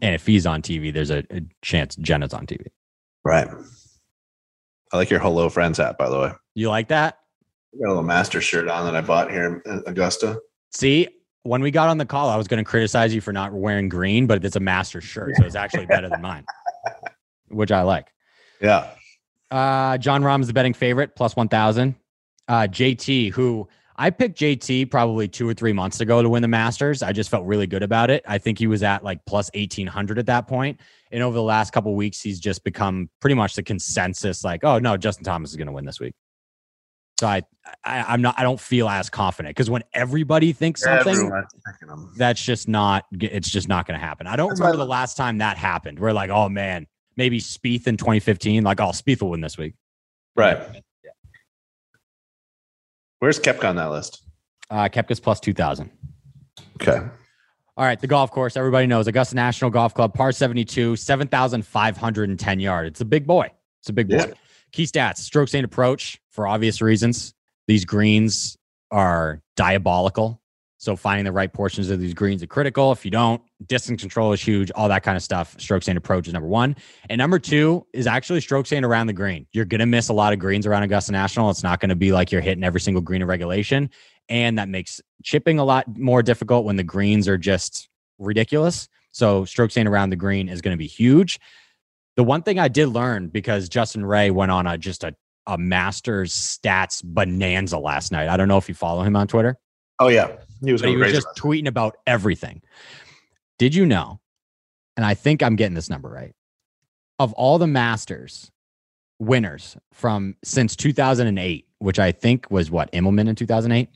And if he's on TV, there's a, a chance Jenna's on TV. Right. I like your hello friends hat, by the way. You like that? I got a little master shirt on that I bought here in Augusta. See, when we got on the call, I was going to criticize you for not wearing green, but it's a master shirt, so it's actually better than mine, <laughs> which I like. Yeah. Uh, Jon Rahm is the betting favorite, plus 1,000. Uh, JT, who I picked JT probably two or three months ago to win the Masters. I just felt really good about it. I think he was at like plus 1,800 at that point. And over the last couple weeks, he's just become pretty much the consensus like, oh, no, Justin Thomas is going to win this week. So I, I, I'm not, I don't feel as confident because when everybody thinks something, Everyone's picking him. that's just not it's just not going to happen. I don't That's remember the last time that happened. We're like, oh man, maybe Spieth in 2015. Like, oh, Spieth will win this week. Right. Where's Koepka on that list? Uh, Koepka's plus 2,000. Okay. All right, the golf course. Everybody knows Augusta National Golf Club, par 72, 7,510 yards. It's a big boy. It's a big boy. Yeah. Key stats stroke gained approach for obvious reasons. These greens are diabolical. So finding the right portions of these greens are critical. If you don't, distance control is huge, all that kind of stuff. Stroke gained approach is number one. And number two is actually stroke gained around the green. You're going to miss a lot of greens around Augusta National. It's not going to be like you're hitting every single green in regulation. And that makes chipping a lot more difficult when the greens are just ridiculous. So stroke gained around the green is going to be huge. The one thing I did learn because Justin Ray went on a just a, a Masters stats bonanza last night. I don't know if you follow him on Twitter Oh yeah, he was he was just tweeting about everything. Did you know? And I think I'm getting this number right. Of all the Masters winners from since 2008, which I think was what Immelman in 2008,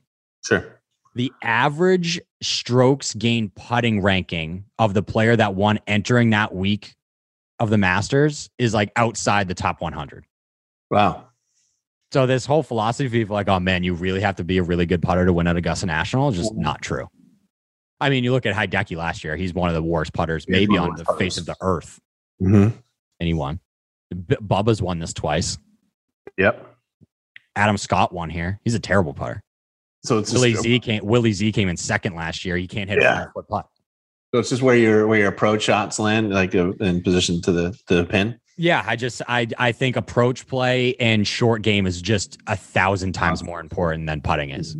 sure. the average strokes gained putting ranking of the player that won entering that week of the Masters is like outside the top 100. Wow. So this whole philosophy of like, oh man, you really have to be a really good putter to win at Augusta National is just not true. I mean, you look at Hideki last year; he's one of the worst putters, maybe on the worst face of the earth, Mm-hmm. and he won. B- Bubba's won this twice. Yep. Adam Scott won here. He's a terrible putter. So it's Willie Z came. Willie Z came in second last year. He can't hit Yeah. a foot putt. So it's just where your where your approach shots land, like uh, in position to the to the pin. Yeah, I just I I think approach play and short game is just a thousand times more important than putting is.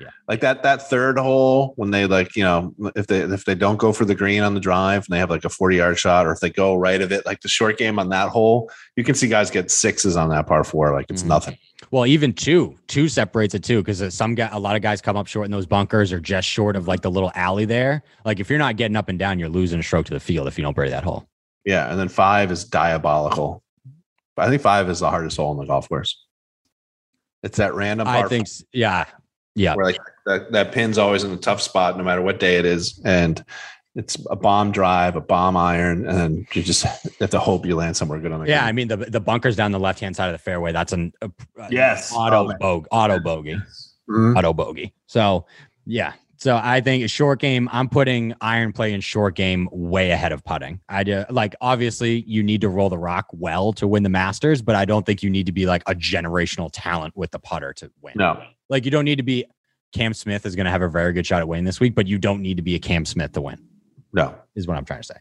Yeah. Like that that third hole when they like you know if they if they don't go for the green on the drive and they have like a forty yard shot or if they go right of it like the short game on that hole you can see guys get sixes on that par four like it's Mhm. nothing. Well, even two, two separates it too, because some guy, a lot of guys come up short in those bunkers or just short of like the little alley there. Like if you're not getting up and down, you're losing a stroke to the field if you don't bury that hole. Yeah, and then five is diabolical. I think five is the hardest hole in the golf course. It's that random I think, yeah, yeah, where like that, that pin's always in a tough spot no matter what day it is and it's a bomb drive a bomb iron and you just <laughs> have to hope you land somewhere good on the yeah. I mean, the the bunkers down the left hand side of the fairway. That's an a, a- Yes. auto Oh, man. bogey, auto bogey, Mhm. auto bogey. So yeah. So I think a short game, I'm putting iron play in short game way ahead of putting. I do like obviously you need to roll the rock well to win the Masters, but I don't think you need to be like a generational talent with the putter to win. no Like you don't need to be Cam Smith is going to have a very good shot at winning this week, but you don't need to be a Cam Smith to win. no Is what I'm trying to say.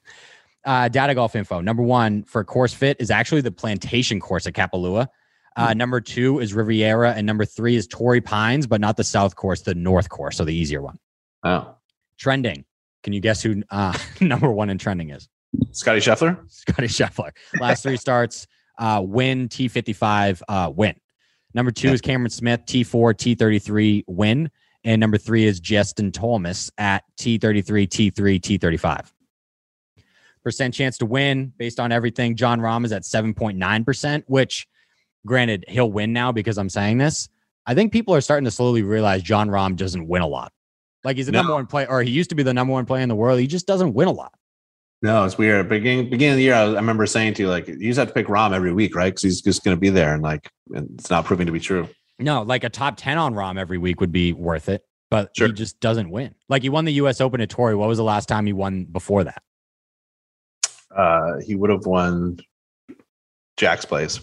Uh, data golf info. Number one for course fit is actually the Plantation course at Kapalua. Uh, number two is Riviera, and number three is Torrey Pines, but not the South course, the North course, so the easier one. oh Trending. Can you guess who uh, <laughs> number one in trending is? scotty scheffler Scotty Scheffler. Last three starts, uh, win T55, uh, win. Number two Yeah. is Cameron Smith, T4, T33, win. And number three is Justin Thomas at T33, T3, T35. Percent chance to win based on everything. Jon Rahm is at 7.9%, which granted, he'll win now because I'm saying this. I think people are starting to slowly realize Jon Rahm doesn't win a lot. Like he's the No. number one player, or he used to be the number one player in the world. He just doesn't win a lot. No, it's weird. Beginning beginning of the year, I, was, I remember saying to you like, you just have to pick Rahm every week, right? Because he's just going to be there, and like, and it's not proving to be true. No, like a top 10 on Rahm every week would be worth it, but Sure. he just doesn't win. Like he won the US Open at Torrey. What was the last time he won before that? Uh, he would have won Jack's place.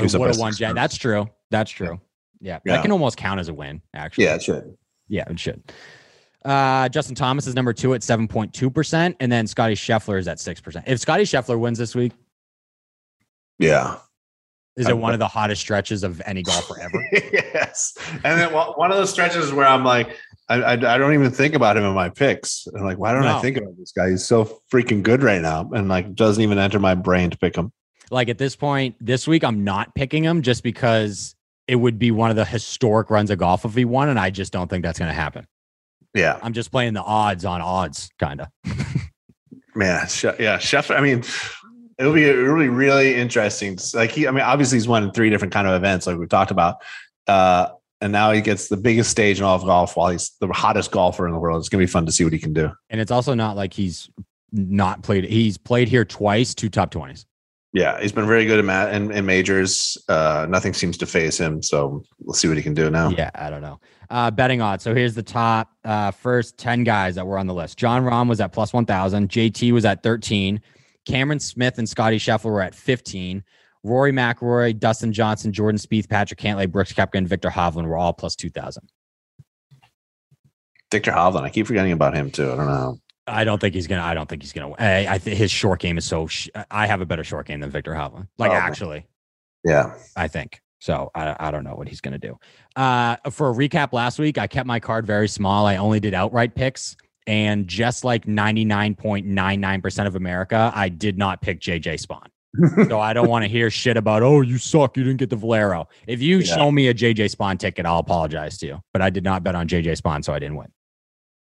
He's up would have won Jack. That's true. That's true. Yeah. Yeah. That can almost count as a win, actually. Yeah, it should. Yeah, it should. Uh, Justin Thomas is number two at 7.2%. And then Scotty Scheffler is at 6%. If Scotty Scheffler wins this week, Yeah. is I- it one of the hottest stretches of any golfer ever? <laughs> yes. And then one one of those stretches where I'm like, I, I, I don't even think about him in my picks. I'm like, why don't No. I think about this guy? He's so freaking good right now, and like doesn't even enter my brain to pick him. like at this point this week, I'm not picking him just because it would be one of the historic runs of golf if he won. And I just don't think that's going to happen. Yeah, I'm just playing the odds on odds, kind of. man. Yeah, Chef. I mean, it'll be really, really interesting. Like he, I mean, obviously he's won in three different kind of events, like we've talked about. Uh, and now he gets the biggest stage in all of golf while he's the hottest golfer in the world. It's gonna be fun to see what he can do. And it's also not like he's not played. He's played here twice, two top 20s. Yeah, he's been very good at ma- and, in majors. Uh, nothing seems to phase him. So we'll see what he can do now. Yeah, I don't know. Uh, betting odds. So here's the top uh, first 10 guys that were on the list. Jon Rahm was at plus 1,000. JT was at 13. Cameron Smith and Scotty Scheffler were at 15. Rory McIlroy, Dustin Johnson, Jordan Spieth, Patrick Cantlay, Brooks Koepka, and Viktor Hovland were all plus 2,000. Viktor Hovland, I keep forgetting about him too. I don't know. I don't think he's gonna. I don't think he's gonna. I, I think his short game is so. Sh- I have a better short game than Viktor Hovland. Like Oh, actually, Yeah, I think. So I, I don't know what he's going to do. Uh, for a recap last week, I kept my card very small. I only did outright picks. And just like 99.99% of America, I did not pick JJ Spaun. <laughs> so I don't want to hear shit about, oh, you suck. You didn't get the Valero. If you Yeah. show me a JJ Spaun ticket, I'll apologize to you. But I did not bet on JJ Spaun, so I didn't win.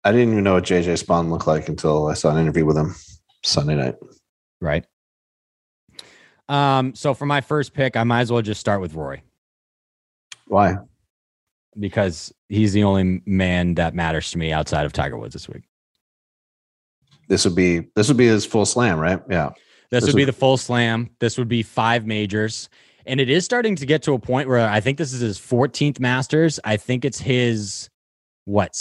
I didn't even know what JJ Spaun looked like until I saw an interview with him Sunday night. Right. Um, so for my first pick, I might as well just start with Rory Why? because he's the only man that matters to me outside of Tiger Woods this week. This would be this would be his full slam, right? Yeah. This, This would be the full slam. This would be five majors. And it is starting to get to a point where I think this is his 14th Masters. I think it's his, what,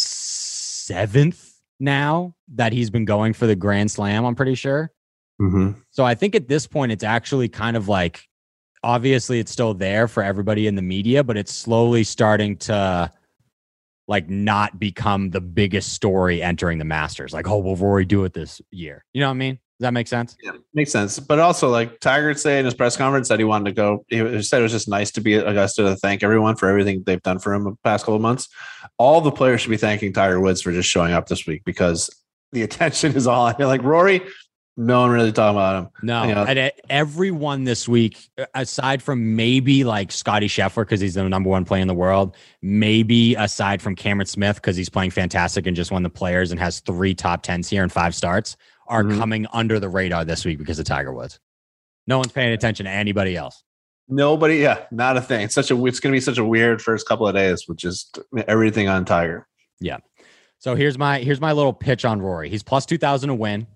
seventh now that he's been going for the Grand Slam, I'm pretty sure. Mm-hmm. So I think at this point, it's actually kind of like, obviously, it's still there for everybody in the media, but it's slowly starting to like not become the biggest story entering the Masters. Like, oh, will Rory do it this year? You know what I mean? Does that make sense? Yeah, makes sense. But also, like Tiger said in his press conference, that he wanted to go. He said it was just nice to be at Augusta to thank everyone for everything they've done for him the past couple of months. All the players should be thanking Tiger Woods for just showing up this week because the <laughs> attention is all. on him. Like Rory, no one really talking about him. No, Yeah. and e- everyone this week, aside from maybe like Scotty Scheffler because he's the number one player in the world, maybe aside from Cameron Smith because he's playing fantastic and just won the Players and has three top tens here and five starts, are Mhm. coming under the radar this week because of Tiger Woods. No one's paying attention to anybody else. Nobody, yeah, not a thing. It's such a. It's going to be such a weird first couple of days with just everything on Tiger. Yeah. So here's my here's my little pitch on Rory. He's plus two thousand to win.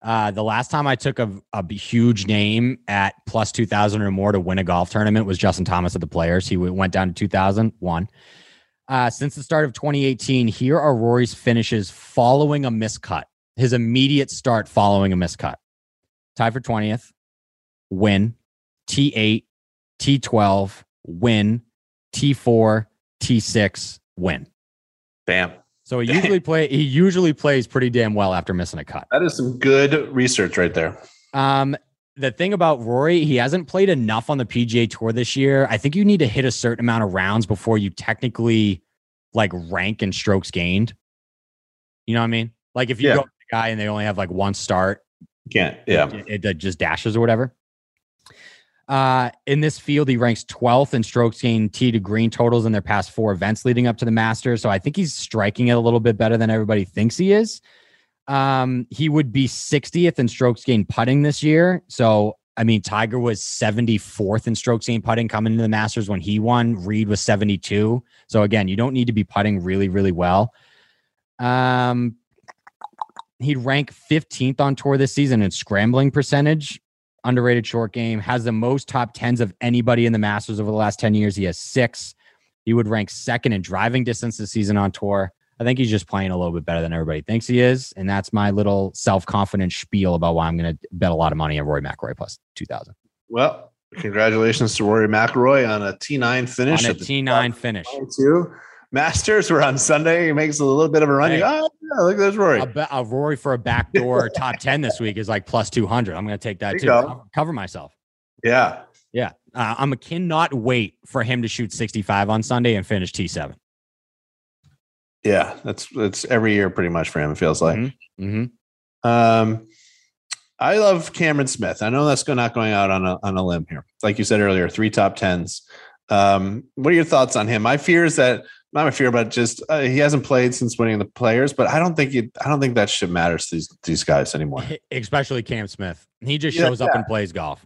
Uh, the last time I took a, a huge name at plus two thousand or more to win a golf tournament was Justin Thomas at the Players. He went down to two thousand one. Uh, since the start of 2018, here are Rory's finishes following a miscut. His immediate start following a miscut. Tie for 20th, win, T8, T12, win, T4, T6, win. Bam. So he <laughs> usually play he usually plays pretty damn well after missing a cut. That is some good research right there. Um the thing about Rory, he hasn't played enough on the PGA Tour this year. I think you need to hit a certain amount of rounds before you technically like rank and strokes gained. You know what I mean? Like if you Yeah. go guy and they only have like one start, Can't. Yeah. it, it just dashes or whatever. Uh, in this field, he ranks 12th in strokes gained tee to green totals in their past four events leading up to the Masters. So I think he's striking it a little bit better than everybody thinks he is. Um, he would be 60th in strokes gained putting this year. So I mean, Tiger was 74th in strokes gained putting coming into the Masters when he won. Reed was 72. So again, you don't need to be putting really, really well. Um, he'd rank 15th on tour this season in scrambling percentage. Underrated short game has the most top tens of anybody in the Masters over the last 10 years. He has six. He would rank second in driving distance this season on tour. I think he's just playing a little bit better than everybody thinks he is. And that's my little self confident spiel about why I'm going to bet a lot of money on Rory McIlroy plus 2000. Well, congratulations to Rory McIlroy on a T9 finish. On a T9 finish. Two Masters were on Sunday. He makes a little bit of a run. Hey. oh, yeah, look at this Rory. A, be- a Rory for a backdoor <laughs> top 10 this week is like plus 200. I'm going to take that too. Cover, myself. yeah. Yeah. Uh, I'm a cannot wait for him to shoot 65 on Sunday and finish T7. Yeah. That's that's every year pretty much for him, it feels like. Mhm. Mm-hmm. Um, I love Cameron Smith. I know that's not going out on a on a limb here. Like you said earlier, three top tens. Um, what are your thoughts on him? My fear is that not my fear, but just uh, he hasn't played since winning the players. But I don't think it, I don't think that shit matters to these these guys anymore. Especially Cam Smith. He just Yeah, shows up and plays golf.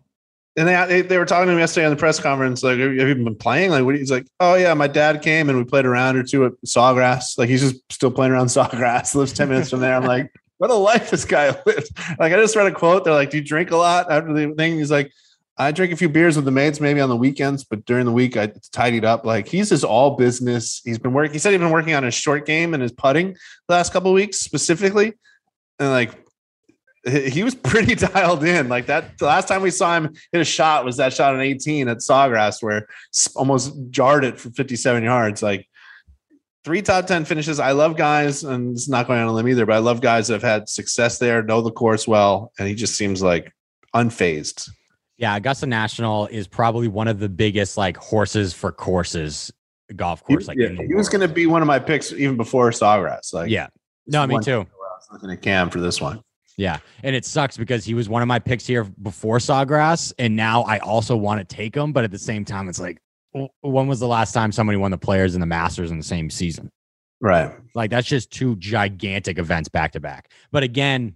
And they, they they were talking to him yesterday on the press conference. Like, have you have you been playing? Like, what? He's like, oh yeah, my dad came and we played a round or two at Sawgrass. Like, he's just still playing around <laughs> Sawgrass. Lives ten minutes from there. I'm like, what a life this guy <laughs> lived. Like, I just read a quote. They're like, do you drink a lot after the thing? He's like, I drink a few beers with the mates, maybe on the weekends, but during the week I tidied up. Like, he's just all business. He's been working. He said he's been working on his short game and his putting the last couple weeks specifically, and like he he was <laughs> pretty dialed in. Like that, the last time we saw him hit a shot was that shot on 18 at Sawgrass, where almost jarred it for 57 yards. Like three top 10 finishes. I love guys, and it's not going on a limb either, but I love guys that have had success there, know the course well, and he just seems like unfazed. Yeah, Augusta National is probably one of the biggest like horses for courses golf He, course. Like yeah, he was going to be one of my picks even before Sawgrass. Like, yeah. No, me too. I was looking at Cam for this one. Yeah. And it sucks because he was one of my picks here before Sawgrass. And now I also want to take him. But at the same time, it's like, when was the last time somebody won the players and the masters in the same season? Right. Like that's just two gigantic events back to back. But again,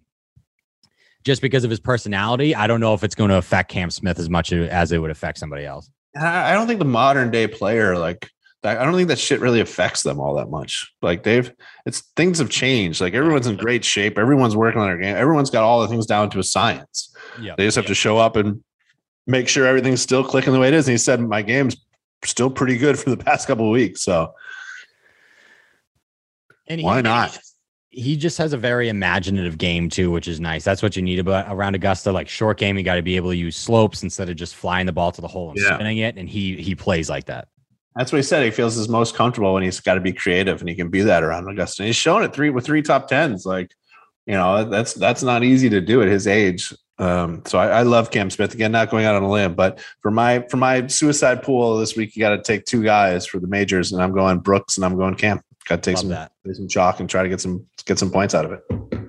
just because of his personality, I don't know if it's going to affect Cam Smith as much as it would affect somebody else. I don't think the modern day player like. I don't think that shit really affects them all that much. Like they've, it's things have changed. Like everyone's in great shape. Everyone's working on their game. Everyone's got all the things down to a science. Yeah. They just have to show up and make sure everything's still clicking the way it is. And he said, my game's still pretty good for the past couple of weeks. So And he- why not? He just has a very imaginative game too, which is nice. That's what you need about around Augusta. Like short game, you got to be able to use slopes instead of just flying the ball to the hole and Yeah. spinning it. And he he plays like that. That's what he said. He feels his most comfortable when he's got to be creative, and he can be that around Augusta. And he's shown it three with three top tens. Like, you know, that's that's not easy to do at his age. Um, so I, I love Cam Smith again. Not going out on a limb, but for my for my suicide pool this week, you got to take two guys for the majors, and I'm going Brooks and I'm going Cam. Got to take Love some that. take some chalk and try to get some get some points out of it.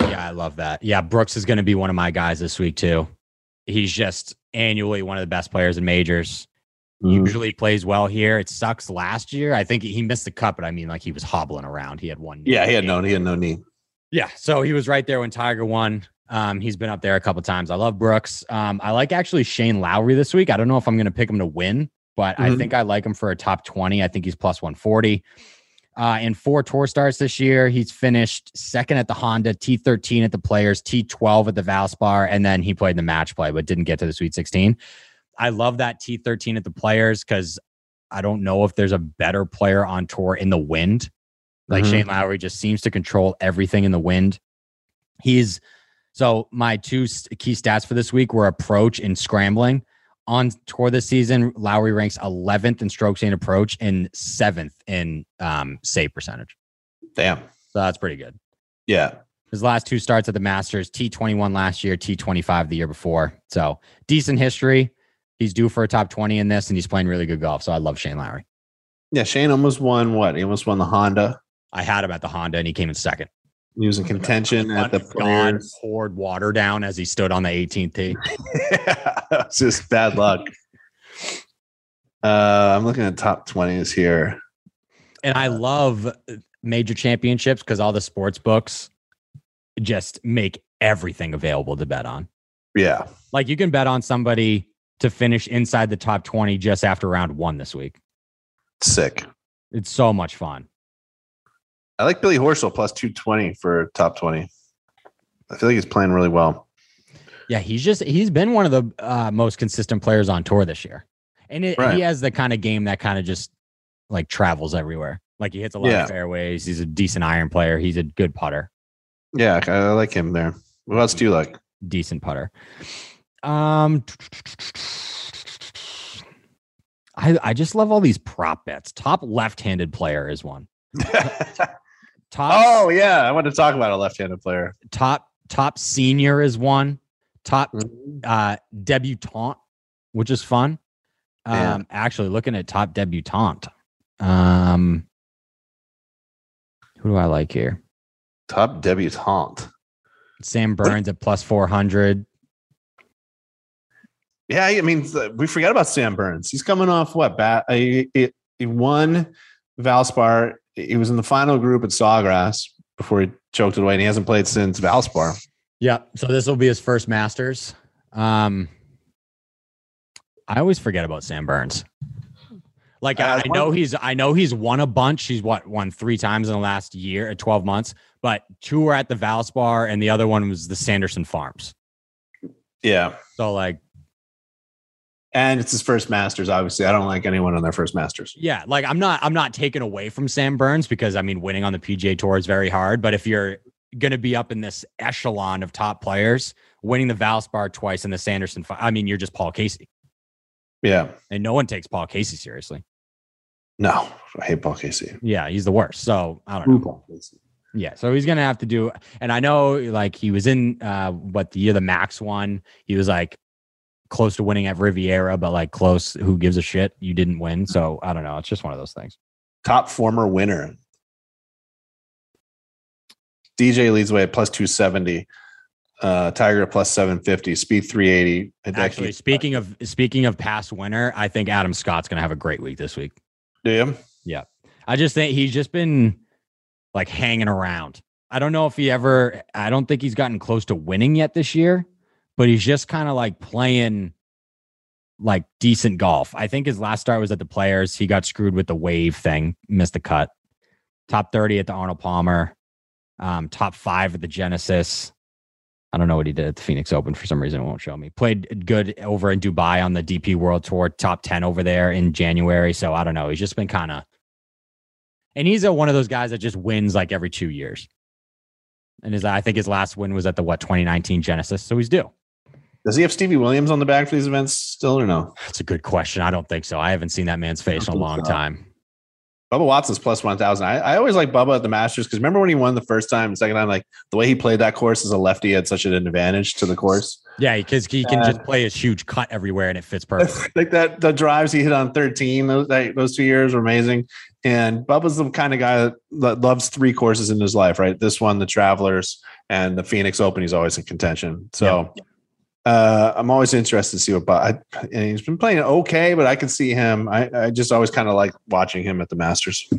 Yeah, I love that. Yeah, Brooks is going to be one of my guys this week too. He's just annually one of the best players in majors. Mm. Usually plays well here. It sucks last year. I think he missed the cut, but I mean, like he was hobbling around. He had one. Yeah, he had no he had no knee. Yeah, so he was right there when Tiger won. Um, he's been up there a couple times. I love Brooks. Um, I like actually Shane Lowry this week. I don't know if I'm going to pick him to win, but I Mhm. think I like him for a top 20. I think he's plus 140. Uh, in four tour starts this year, he's finished second at the Honda, T13 at the Players, T12 at the Valspar, and then he played the match play, but didn't get to the Sweet 16. I love that T13 at the Players because I don't know if there's a better player on tour in the wind. Like Mhm. Shane Lowry just seems to control everything in the wind. He's so my two key stats for this week were approach and scrambling. On tour this season, Lowry ranks 11th in strokes gained approach and seventh in um, save percentage. Damn. So that's pretty good. Yeah. His last two starts at the Masters, T21 last year, T25 the year before. So decent history. He's due for a top 20 in this, and he's playing really good golf. So I love Shane Lowry. Yeah. Shane almost won what? He almost won the Honda. I had him at the Honda, and he came in second. He was in contention at the God players. poured water down as he stood on the 18th tee. <laughs> it's just bad luck. Uh, I'm looking at top 20s here. And I love major championships because all the sports books just make everything available to bet on. Yeah. Like you can bet on somebody to finish inside the top 20 just after round one this week. Sick. It's so much fun. I like Billy Horschel plus 220 for top 20. I feel like he's playing really well. Yeah, he's just he's been one of the uh, most consistent players on tour this year, and it, Right. he has the kind of game that kind of just like travels everywhere. Like he hits a lot Yeah. of fairways. He's a decent iron player. He's a good putter, Yeah, I I like him there. What else do you like? decent putter. Um, I I just love all these prop bets. Top left-handed player is one. <laughs> Top oh, yeah. I want to talk about a left handed player. top top senior is one. Top Mm-hmm. uh debutante, which is fun. Um Yeah. actually looking at top debutante. Um who do I like here? Top debutante. Sam Burns at plus 400. Yeah, I mean, we forgot about Sam Burns. He's coming off what? Bat? He, he, he won Valspar. He was in the final group at Sawgrass before he choked it away, and he hasn't played since Valspar. Yeah, so this will be his first Masters. Um I always forget about Sam Burns. Like Uh, I, I know he's I know he's won a bunch. He's what won three times in the last year at 12 months, but two were at the Valspar and the other one was the Sanderson Farms. Yeah, So like and it's his first Masters. Obviously, I don't like anyone on their first Masters. Yeah, like I'm not I'm not taken away from Sam Burns because I mean winning on the PGA Tour is very hard, but if you're going to be up in this echelon of top players, winning the Valspar twice and the Sanderson, I mean you're just Paul Casey, Yeah, and no one takes Paul Casey seriously. no, I hate Paul Casey. Yeah, he's the worst. So I don't know. Paul Casey. Yeah, so he's gonna have to do, and I know like he was in uh what the year the Max won, he was like close to winning at Riviera, but like close. Who gives a shit? You didn't win, so I don't know. It's just one of those things. Top former winner. DJ leads the way at plus 270. Uh, Tiger plus 750. Spieth 380. Hideki- Actually, speaking of speaking of past winner, I think Adam Scott's gonna have a great week this week. Do you? Yeah. I just think he's just been like hanging around. I don't know if he ever. I don't think he's gotten close to winning yet this year, but he's just kind of like playing like decent golf. I think his last start was at the Players. He got screwed with the wave thing, missed the cut. Top thirty at the Arnold Palmer. Um, top five at the Genesis. I don't know what he did at the Phoenix Open for some reason. It won't show me. Played good over in Dubai on the DP World Tour, top 10 over there in January. So I don't know. He's just been kind of, and he's a, one of those guys that just wins like every two years. And his, I think his last win was at the what 2019 Genesis. So he's due. Does he have Stevie Williams on the back for these events still or no? That's a good question. I don't think so. I haven't seen that man's face in a long time. Bubba Watson's plus 1,000. I, I always like Bubba at the Masters because remember when he won the first time and second time, like the way he played that course as a lefty had such an advantage to the course. Yeah, because he can Uh, just play his huge cut everywhere and it fits <laughs> perfectly. like that, the drives he hit on 13, those, that, those two years were amazing. And Bubba's the kind of guy that, that loves three courses in his life, right? This one, the Travelers, and the Phoenix Open. He's always in contention. So uh, I'm always interested to see what Bubba, I, and he's been playing okay, but I can see him. I, I just always kind of like watching him at the Masters.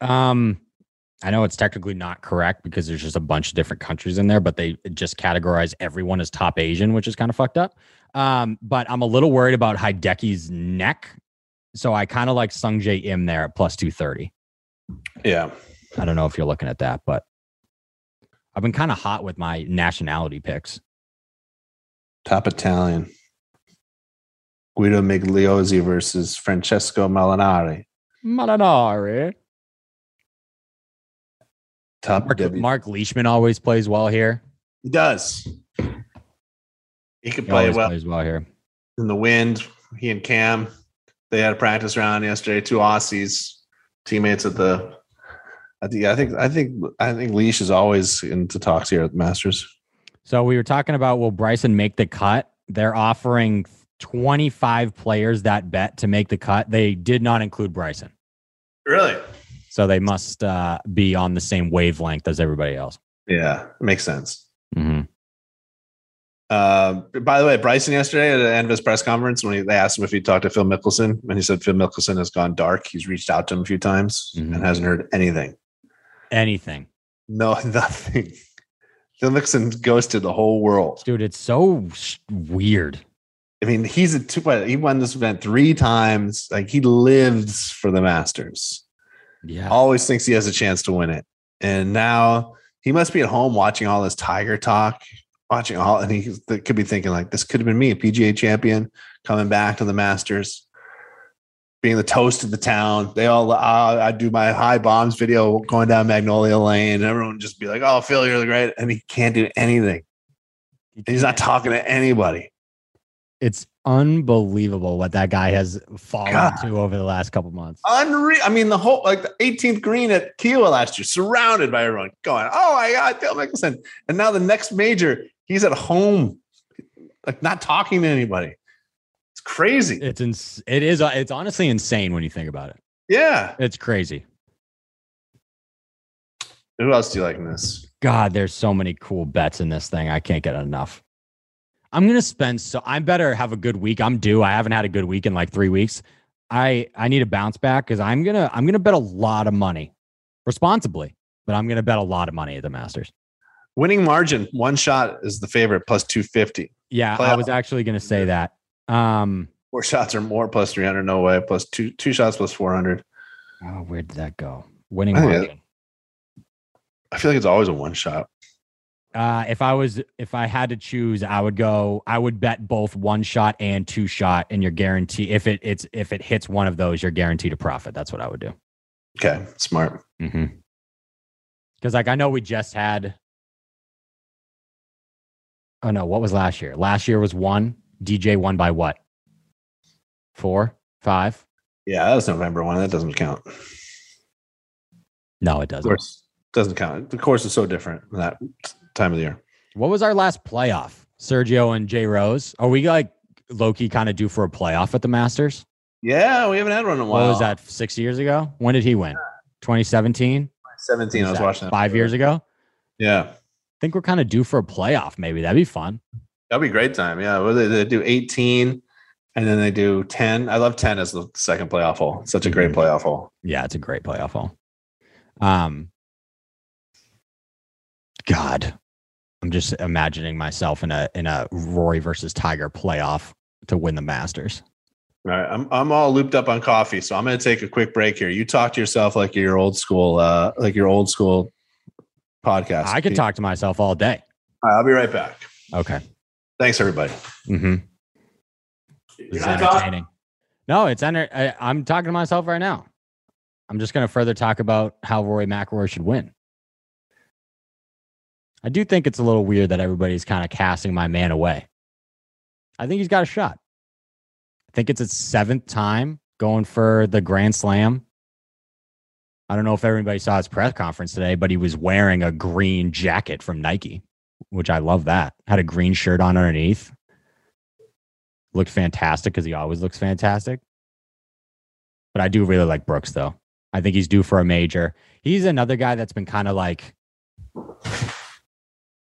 Um, I know it's technically not correct because there's just a bunch of different countries in there, but they just categorize everyone as top Asian, which is kind of fucked up. Um, but I'm a little worried about Hideki's neck. So I kind of like Sung Jae Im there at plus 230. Yeah. I don't know if you're looking at that, but I've been kind of hot with my nationality picks. Top Italian. Guido Migliozzi versus Francesco Molinari. Molinari. Top Mark, debut- Mark Leishman always plays well here. He does. He could He play always well plays well here. in the wind. He and Cam, they had a practice round yesterday. Two Aussies, teammates at the. I think. I think. I think. I think Leash is always into talks here at the Masters. So we were talking about will Bryson make the cut? They're offering 25 players that bet to make the cut. They did not include Bryson. Really? So they must uh, be on the same wavelength as everybody else. Yeah, makes sense. hmm Uh, by the way, Bryson yesterday at the end of his press conference, when he, they asked him if he talked to Phil Mickelson, and he said Phil Mickelson has gone dark. He's reached out to him a few times Mhm. and hasn't heard anything. Anything. No, <laughs> nothing. Phil Mickelson ghosted the whole world. Dude, it's so weird. I mean, he's a two. He won this event three times. Like he lives for the Masters. Yeah. Always thinks he has a chance to win it, and now he must be at home watching all this Tiger talk, watching all, and he could be thinking like, "This could have been me, a PGA champion, coming back to the Masters." Being the toast of the town. They all, uh, I do my high bombs video going down Magnolia Lane. And everyone just be like, oh, Phil, you're the great. And he can't do anything. He's not talking to anybody. It's unbelievable what that guy has fallen God. to over the last couple months. Unreal. I mean, the whole, like the 18th green at Kiawah last year, surrounded by everyone going, oh my God, Phil Mickelson. And now the next major, he's at home, like not talking to anybody. It's crazy. It's ins- it is uh, it's honestly insane when you think about it. Yeah. It's crazy. Who else do you like in this? God, there's so many cool bets in this thing. I can't get enough. I'm gonna spend so I better have a good week. I'm due. I haven't had a good week in like three weeks. I I need a bounce back because I'm gonna I'm gonna bet a lot of money responsibly, but I'm gonna bet a lot of money at the Masters. Winning margin, one shot is the favorite, plus 250. Yeah, I Playoff. was actually gonna say that. Um, Four shots or more, plus 300, no way. Plus two two shots, plus 400. oh, where did that go? Winning I it-. I feel like it's always a one shot. Uh, if I was, if I had to choose, I would go. I would bet both one shot and two shot, and you're guaranteed. If it it's if it hits one of those, you're guaranteed a profit. That's what I would do. Okay, smart. Mm-hmm. Because like I know we just had. Oh no! What was last year? Last year was one. DJ won by what? Four, five? Yeah, that was November one. That doesn't count. No, it doesn't. course, doesn't count. The course is so different that time of the year. What was our last playoff? Sergio and Jay Rose. Are we like Loki kind of due for a playoff at the Masters? Yeah, we haven't had one in a while. What was that? Six years ago? When did he win? 2017. 17. I was watching that. five years ago. Yeah, I think we're kind of due for a playoff. Maybe that'd be fun. That'd be a great time. Yeah, well, they, they do 18 and then they do 10. I love 10 as the second playoff hole. Such a great Mhm. playoff hole. Yeah, it's a great playoff hole. Um, God, I'm just imagining myself in a in a Rory versus Tiger playoff to win the Masters. All right, I'm I'm all looped up on coffee, so I'm going to take a quick break here. You talk to yourself like you're old school, uh, like your old school podcast. I could talk to myself all day. All right, I'll be right back. Okay. Thanks, everybody. Mm-hmm. You're It's not talking- entertaining. No, it's enter- I, I'm talking to myself right now. I'm just going to further talk about how Rory McIlroy should win. I do think it's a little weird that everybody's kind of casting my man away. I think he's got a shot. I think it's his seventh time going for the Grand Slam. I don't know if everybody saw his press conference today, but he was wearing a green jacket from Nike, which I love that. Had a green shirt on underneath looked fantastic because he always looks fantastic. But I do really like Brooks though. I think he's due for a major. He's another guy that's been kind of like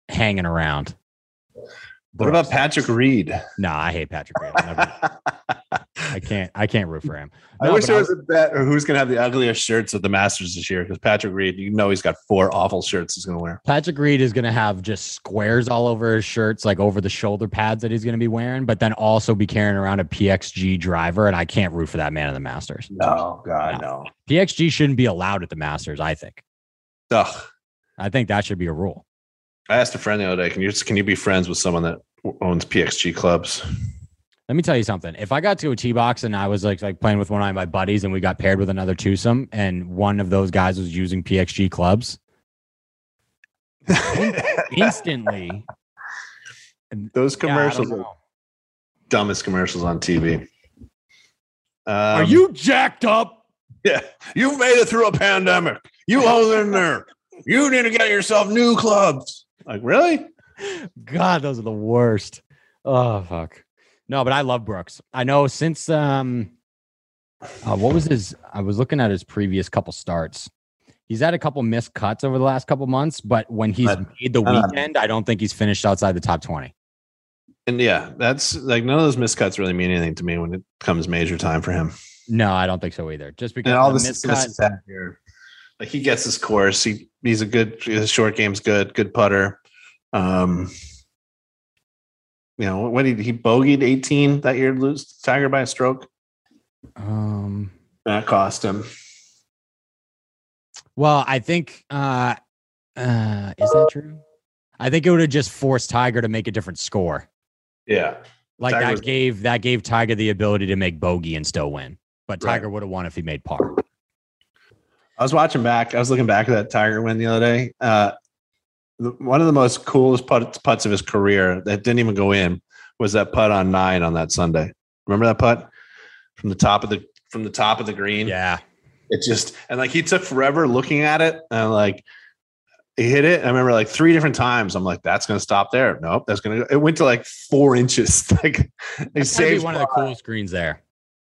hanging around. What about Patrick Reed? No, I hate Patrick Reed. Never- <laughs> I can't. I can't root for him. <laughs> I wish there was a bet or who's going to have the ugliest shirts at the Masters this year because Patrick Reed, you know, he's got four awful shirts he's going to wear. Patrick Reed is going to have just squares all over his shirts, like over the shoulder pads that he's going to be wearing, but then also be carrying around a PXG driver. And I can't root for that man in the Masters. No, God, no. PXG shouldn't be allowed at the Masters. I think. Ugh. I think that should be a rule. I asked a friend the other day, can you can you be friends with someone that owns PXG clubs? Let me tell you something. If I got to a tee box and I was like like playing with one of my buddies and we got paired with another twosome and one of those guys was using PXG clubs, <laughs> instantly Those Yeah, commercials are dumbest commercials on TV. Um, Are you jacked up? Yeah, you made it through a pandemic. You hung in there. You need to get yourself new clubs. Like really? God, those are the worst. Oh fuck. No, but I love Brooks. I know since um uh, what was his I was looking at his previous couple starts. He's had a couple missed cuts over the last couple months, but when he's But, made the uh, weekend, I don't think he's finished outside the top 20. And yeah, that's like none of those miscuts really mean anything to me when it comes major time for him. No, I don't think so either. Just because And all missed success cut- here, like he gets his course. He he's a good his short game's good, good putter. Um, you know, what did he bogeyed 18 that year, lose Tiger by a stroke? Um, That cost him. well, I think uh, uh, is that true? I think it would have just forced Tiger to make a different score. Yeah. Like Tiger that was- gave that gave Tiger the ability to make bogey and still win. But Right. Tiger would have won if he made par. I was watching back. I was looking back at that Tiger win the other day. Uh, one of the most coolest putts, putts of his career that didn't even go in was that putt on nine on that Sunday. Remember that putt from the top of the from the top of the green? Yeah. It just and like he took forever looking at it and like he hit it. I remember like three different times. I'm like, that's gonna stop there. Nope, that's gonna. Go. It went to like four inches. <laughs> like he That's gotta be saves one of the coolest greens there.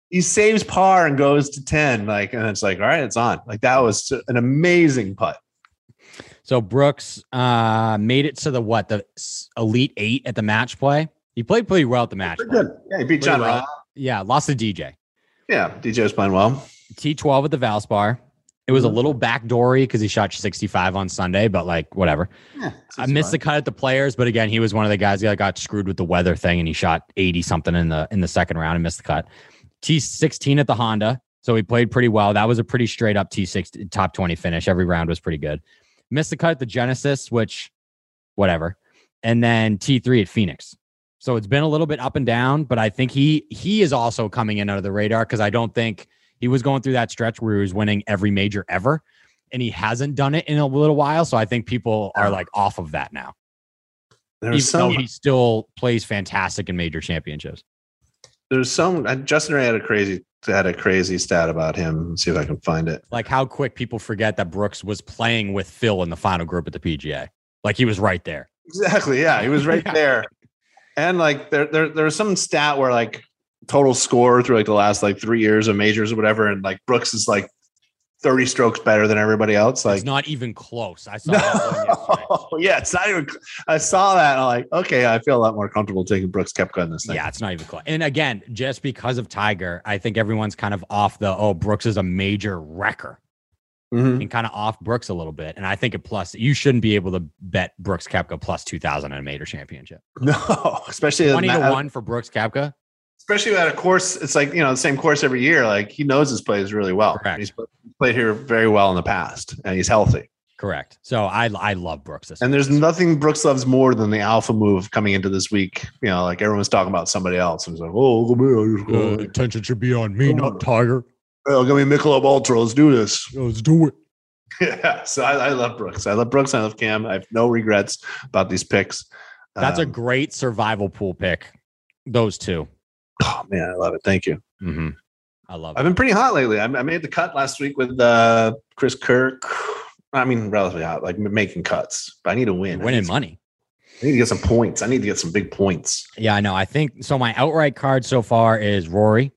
He saves par and goes to ten. Like and it's like, all right, it's on. Like that was an amazing putt. So Brooks uh, made it to the what the elite eight at the match play. He played pretty well at the match play. good. Yeah, he beat John well. Yeah, lost to DJ. Yeah, DJ was playing well. T12 at the Valspar. It was a Mhm. little backdoory because he shot 65 on Sunday, but like whatever. Yeah, I missed the cut at the players, but again, he was one of the guys that got screwed with the weather thing, and he shot 80 something in the in the second round and missed the cut. T16 at the Honda, so he played pretty well. That was a pretty straight up T6 top 20 finish. Every round was pretty good. Missed the cut at the Genesis, which whatever, and then T3 at Phoenix. So it's been a little bit up and down, but I think he he is also coming in under the radar because I don't think he was going through that stretch where he was winning every major ever, and he hasn't done it in a little while. So I think people are like off of that now There's even though some. he still plays fantastic in major championships. There's some. uh, Justin Ray had a crazy had a crazy stat about him. Let's see if I can find it. Like how quick people forget that Brooks was playing with Phil in the final group at the PGA. Like he was right there. Exactly. Yeah, he was right <laughs> Yeah. there. And like there, there, there's some stat where like total score through like the last like three years of majors or whatever, and like Brooks is like 30 strokes better than everybody else. Like it's not even close. I saw that no, <laughs> yeah, it's not even. I saw that. I'm like, okay, I feel a lot more comfortable taking Brooks Koepka in this thing. Yeah, it's not even close. And again, just because of Tiger, I think everyone's kind of off the oh, Brooks is a major wrecker Mhm. and kind of off Brooks a little bit. And I think it plus you shouldn't be able to bet Brooks Koepka plus two thousand in a major championship. <laughs> No, especially Twenty to at- one for Brooks Koepka. Especially at a course. It's like you know the same course every year. Like he knows his plays really well. Correct. He's played here very well in the past, and he's healthy. Correct. So I I love Brooks And there's nothing Brooks loves more than the alpha move coming into this week. You know, like everyone's talking about somebody else. And it's like, oh, look at. Uh, attention should be on me, not Tiger. oh, give me Michelob Ultra. Let's do this. Let's do it. <laughs> yeah. So I, I love Brooks. I love Brooks. I love Cam. I have no regrets about these picks. That's a Um, great survival pool pick. Those two. Oh man, I love it. Thank you. Mm-hmm. I love it. I've it. been pretty hot lately. I, I made the cut last week with uh, Chris Kirk. I mean, relatively hot, like making cuts. But I need to win. I Winning need, money. I need to get some points. I need to get some big points. Yeah, I know. I think so. My outright card so far is Rory,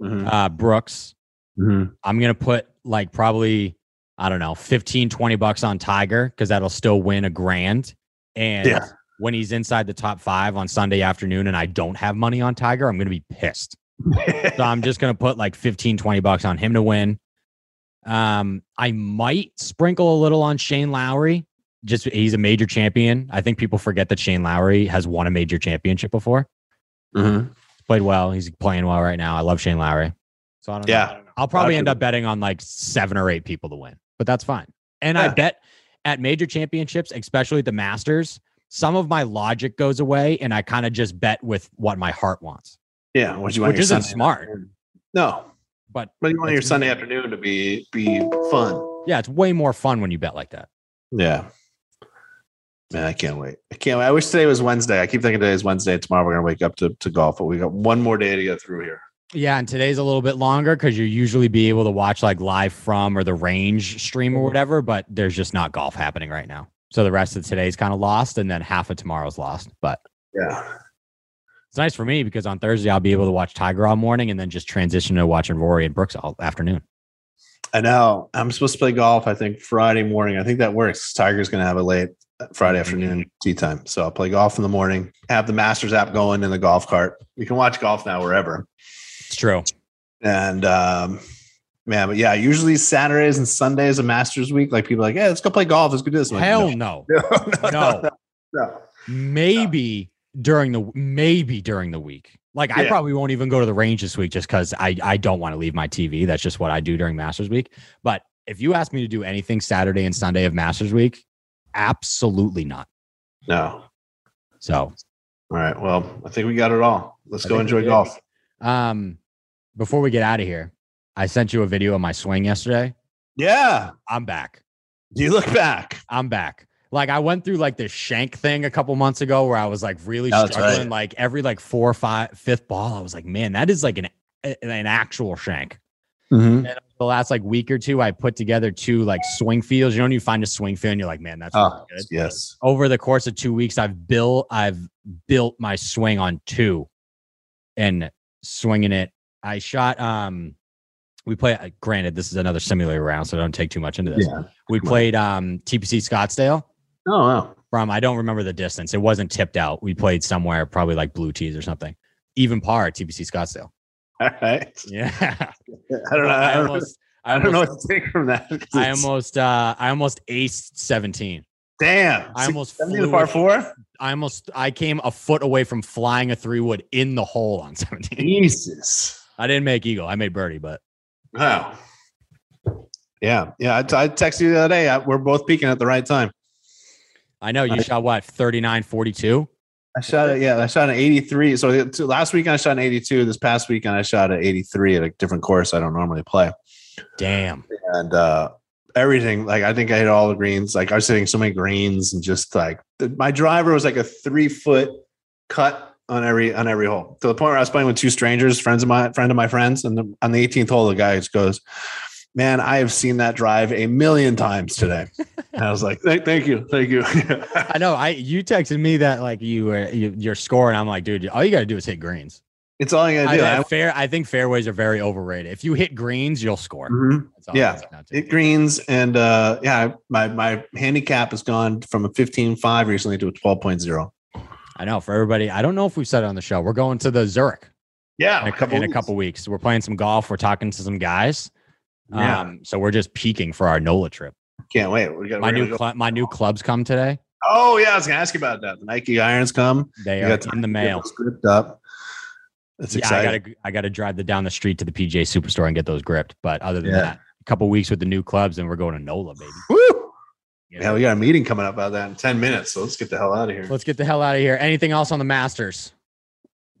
Mhm. uh, Brooks. Mhm. I'm going to put like probably, I don't know, 15, 20 bucks on Tiger because that'll still win a grand. And Yeah. When he's inside the top five on Sunday afternoon and I don't have money on Tiger, I'm going to be pissed. So I'm just going to put like 15, 20 bucks on him to win. Um, I might sprinkle a little on Shane Lowry. Just he's a major champion. I think people forget that Shane Lowry has won a major championship before. Mhm. Played well. He's playing well right now. I love Shane Lowry. So I don't Yeah. know. I'll probably end up betting on like seven or eight people to win, but that's fine. And I bet at major championships, especially at the Masters, some of my logic goes away and I kind of just bet with what my heart wants. Yeah, what you want Which isn't Sunday smart. afternoon. No, But but you want your Sunday afternoon to be be fun. yeah, it's way more fun when you bet like that. Yeah. Man, I can't wait. I can't wait. I wish today was Wednesday. I keep thinking today is Wednesday. Tomorrow we're gonna wake up to, to golf, but we got one more day to get through here. Yeah, and today's a little bit longer because you usually be able to watch like live from or the range stream or mm-hmm. whatever, but there's just not golf happening right now. So the rest of today's kind of lost, and then half of tomorrow's lost. But Yeah. it's nice for me because on Thursday I'll be able to watch Tiger all morning and then just transition to watching Rory and Brooks all afternoon. I know. I'm supposed to play golf, I think Friday morning. I think that works. Tiger's gonna have a late Friday afternoon tee time. So I'll play golf in the morning, have the Masters app going in the golf cart. You can watch golf now wherever. It's true. And um, man, but yeah, usually Saturdays and Sundays of Masters week. Like people are like, yeah, let's go play golf. Let's go do this. Like, Hell <laughs> no. no, no, no, No. maybe during the maybe during the week. Like I probably won't even go to the range this week just because I I don't want to leave my TV. That's just what I do during Masters Week. But if you ask me to do anything Saturday and Sunday of Masters Week, absolutely not. No. So All right. Well, I think we got it all. Let's I go enjoy golf. um before we get out of here, I sent you a video of my swing yesterday. Yeah. I'm back. You look back. I'm back. Like I went through like this shank thing a couple months ago where I was like really That's struggling. right. Like every like four or five fifth ball, I was like, man, that is like an an actual shank. Mm-hmm. And the last like week or two, I put together two like swing fields. You know, when you find a swing field and you're like, man, that's really Oh, good. yes. Over the course of two weeks, I've built I've built my swing on two and swinging it. I shot um we play uh, granted this is another simulator round, so don't take too much into this. Yeah. We played um TPC Scottsdale Oh, wow. from I don't remember the distance. It wasn't tipped out. We played somewhere probably like blue tees or something. Even par TPC Scottsdale. <laughs> All right. Yeah. <laughs> I don't know. I I don't, almost I don't know what to take from that. <laughs> I almost uh I almost aced 17. damn. I almost 70 to flew par four. I almost I came a foot away from flying a three wood in the hole on 17. Jesus. I didn't make eagle. I made birdie, but Wow. Yeah. Yeah. I, I texted you the other day. I, we're both peaking at the right time. I know you I- shot what 39 42. I shot it. Yeah. I shot an 83. So last weekend I shot an 82. This past weekend I shot an 83 at a different course I don't normally play. Damn. and uh everything like i think i hit all the greens like i was hitting so many greens and just like the, my driver was like a three foot cut on every on every hole to the point where i was playing with two strangers friends of my friend of my friends and the, on the 18th hole the guy just goes man i have seen that drive a million times today and i was like thank, thank you thank you <laughs> I know. I you texted me that like you were you, your score, and I'm like, dude, all you got to do is hit greens. it's all you gotta do I- I- fair. I think fairways are very overrated. If you hit greens, you'll score. Mhm. That's all Yeah. it comes down to. hit greens and uh yeah my my handicap has gone from a 15.5 recently to a 12.0 I know. For everybody, I don't know if we've said it on the show. We're going to the Zurich yeah in a, cou- in a couple weeks. We're playing some golf. We're talking to some guys. Yeah. Um, so we're just peaking for our NOLA trip. Can't wait. Got My new gonna cl- my new clubs come today. Oh yeah, I was gonna ask you about that. The Nike irons come. They You are in the time to get mail. gripped up. That's Yeah, I exciting. gotta I gotta drive the down the street to the PGA Superstore and get those gripped. But other than Yeah. that, a couple weeks with the new clubs, and we're going to NOLA, baby. Woo! Yeah, we got a meeting coming up about that in ten minutes. So let's get the hell out of here. Let's get the hell out of here. Anything else on the Masters?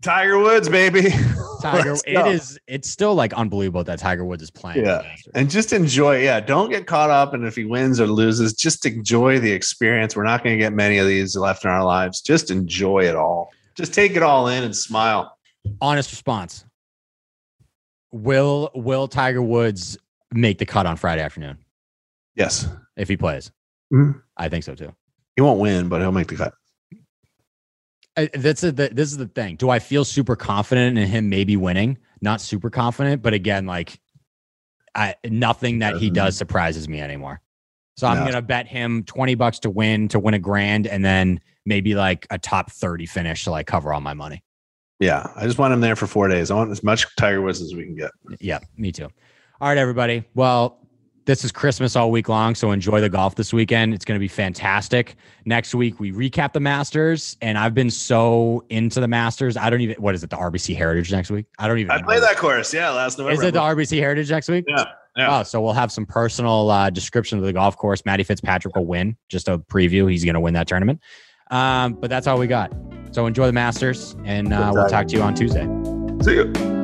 Tiger Woods, baby. <laughs> Tiger, it is. It's still like unbelievable that Tiger Woods is playing. Yeah. And just enjoy. Yeah, don't get caught up. And if he wins or loses, just enjoy the experience. We're not going to get many of these left in our lives. Just enjoy it all. Just take it all in and smile. Honest response. Will Will Tiger Woods make the cut on Friday afternoon Yes, if he plays? Mhm. I think so too. he won't win, but he'll make the cut. I, that's a, the, this is the thing. Do I feel super confident in him maybe winning? Not super confident, but again, like I nothing that he does surprises me anymore. So I'm No. gonna bet him twenty bucks to win to win a grand, and then maybe like a top thirty finish to like cover all my money. Yeah, I just want him there for four days. I want as much Tiger Woods as we can get. Yeah, me too. All right, everybody. Well, this is Christmas all week long, so enjoy the golf this weekend. It's going to be fantastic. Next week we recap the Masters, and I've been so into the Masters. I don't even. What is it? The RBC Heritage next week? I don't even. I played that course. Yeah, last November. Is it the RBC Heritage next week? Yeah, yeah. Oh, so we'll have some personal uh, description of the golf course. Matty Fitzpatrick will win. Just a preview. He's going to win that tournament. Um, but that's all we got. So enjoy the Masters, and uh, we'll talk to you on Tuesday. See you.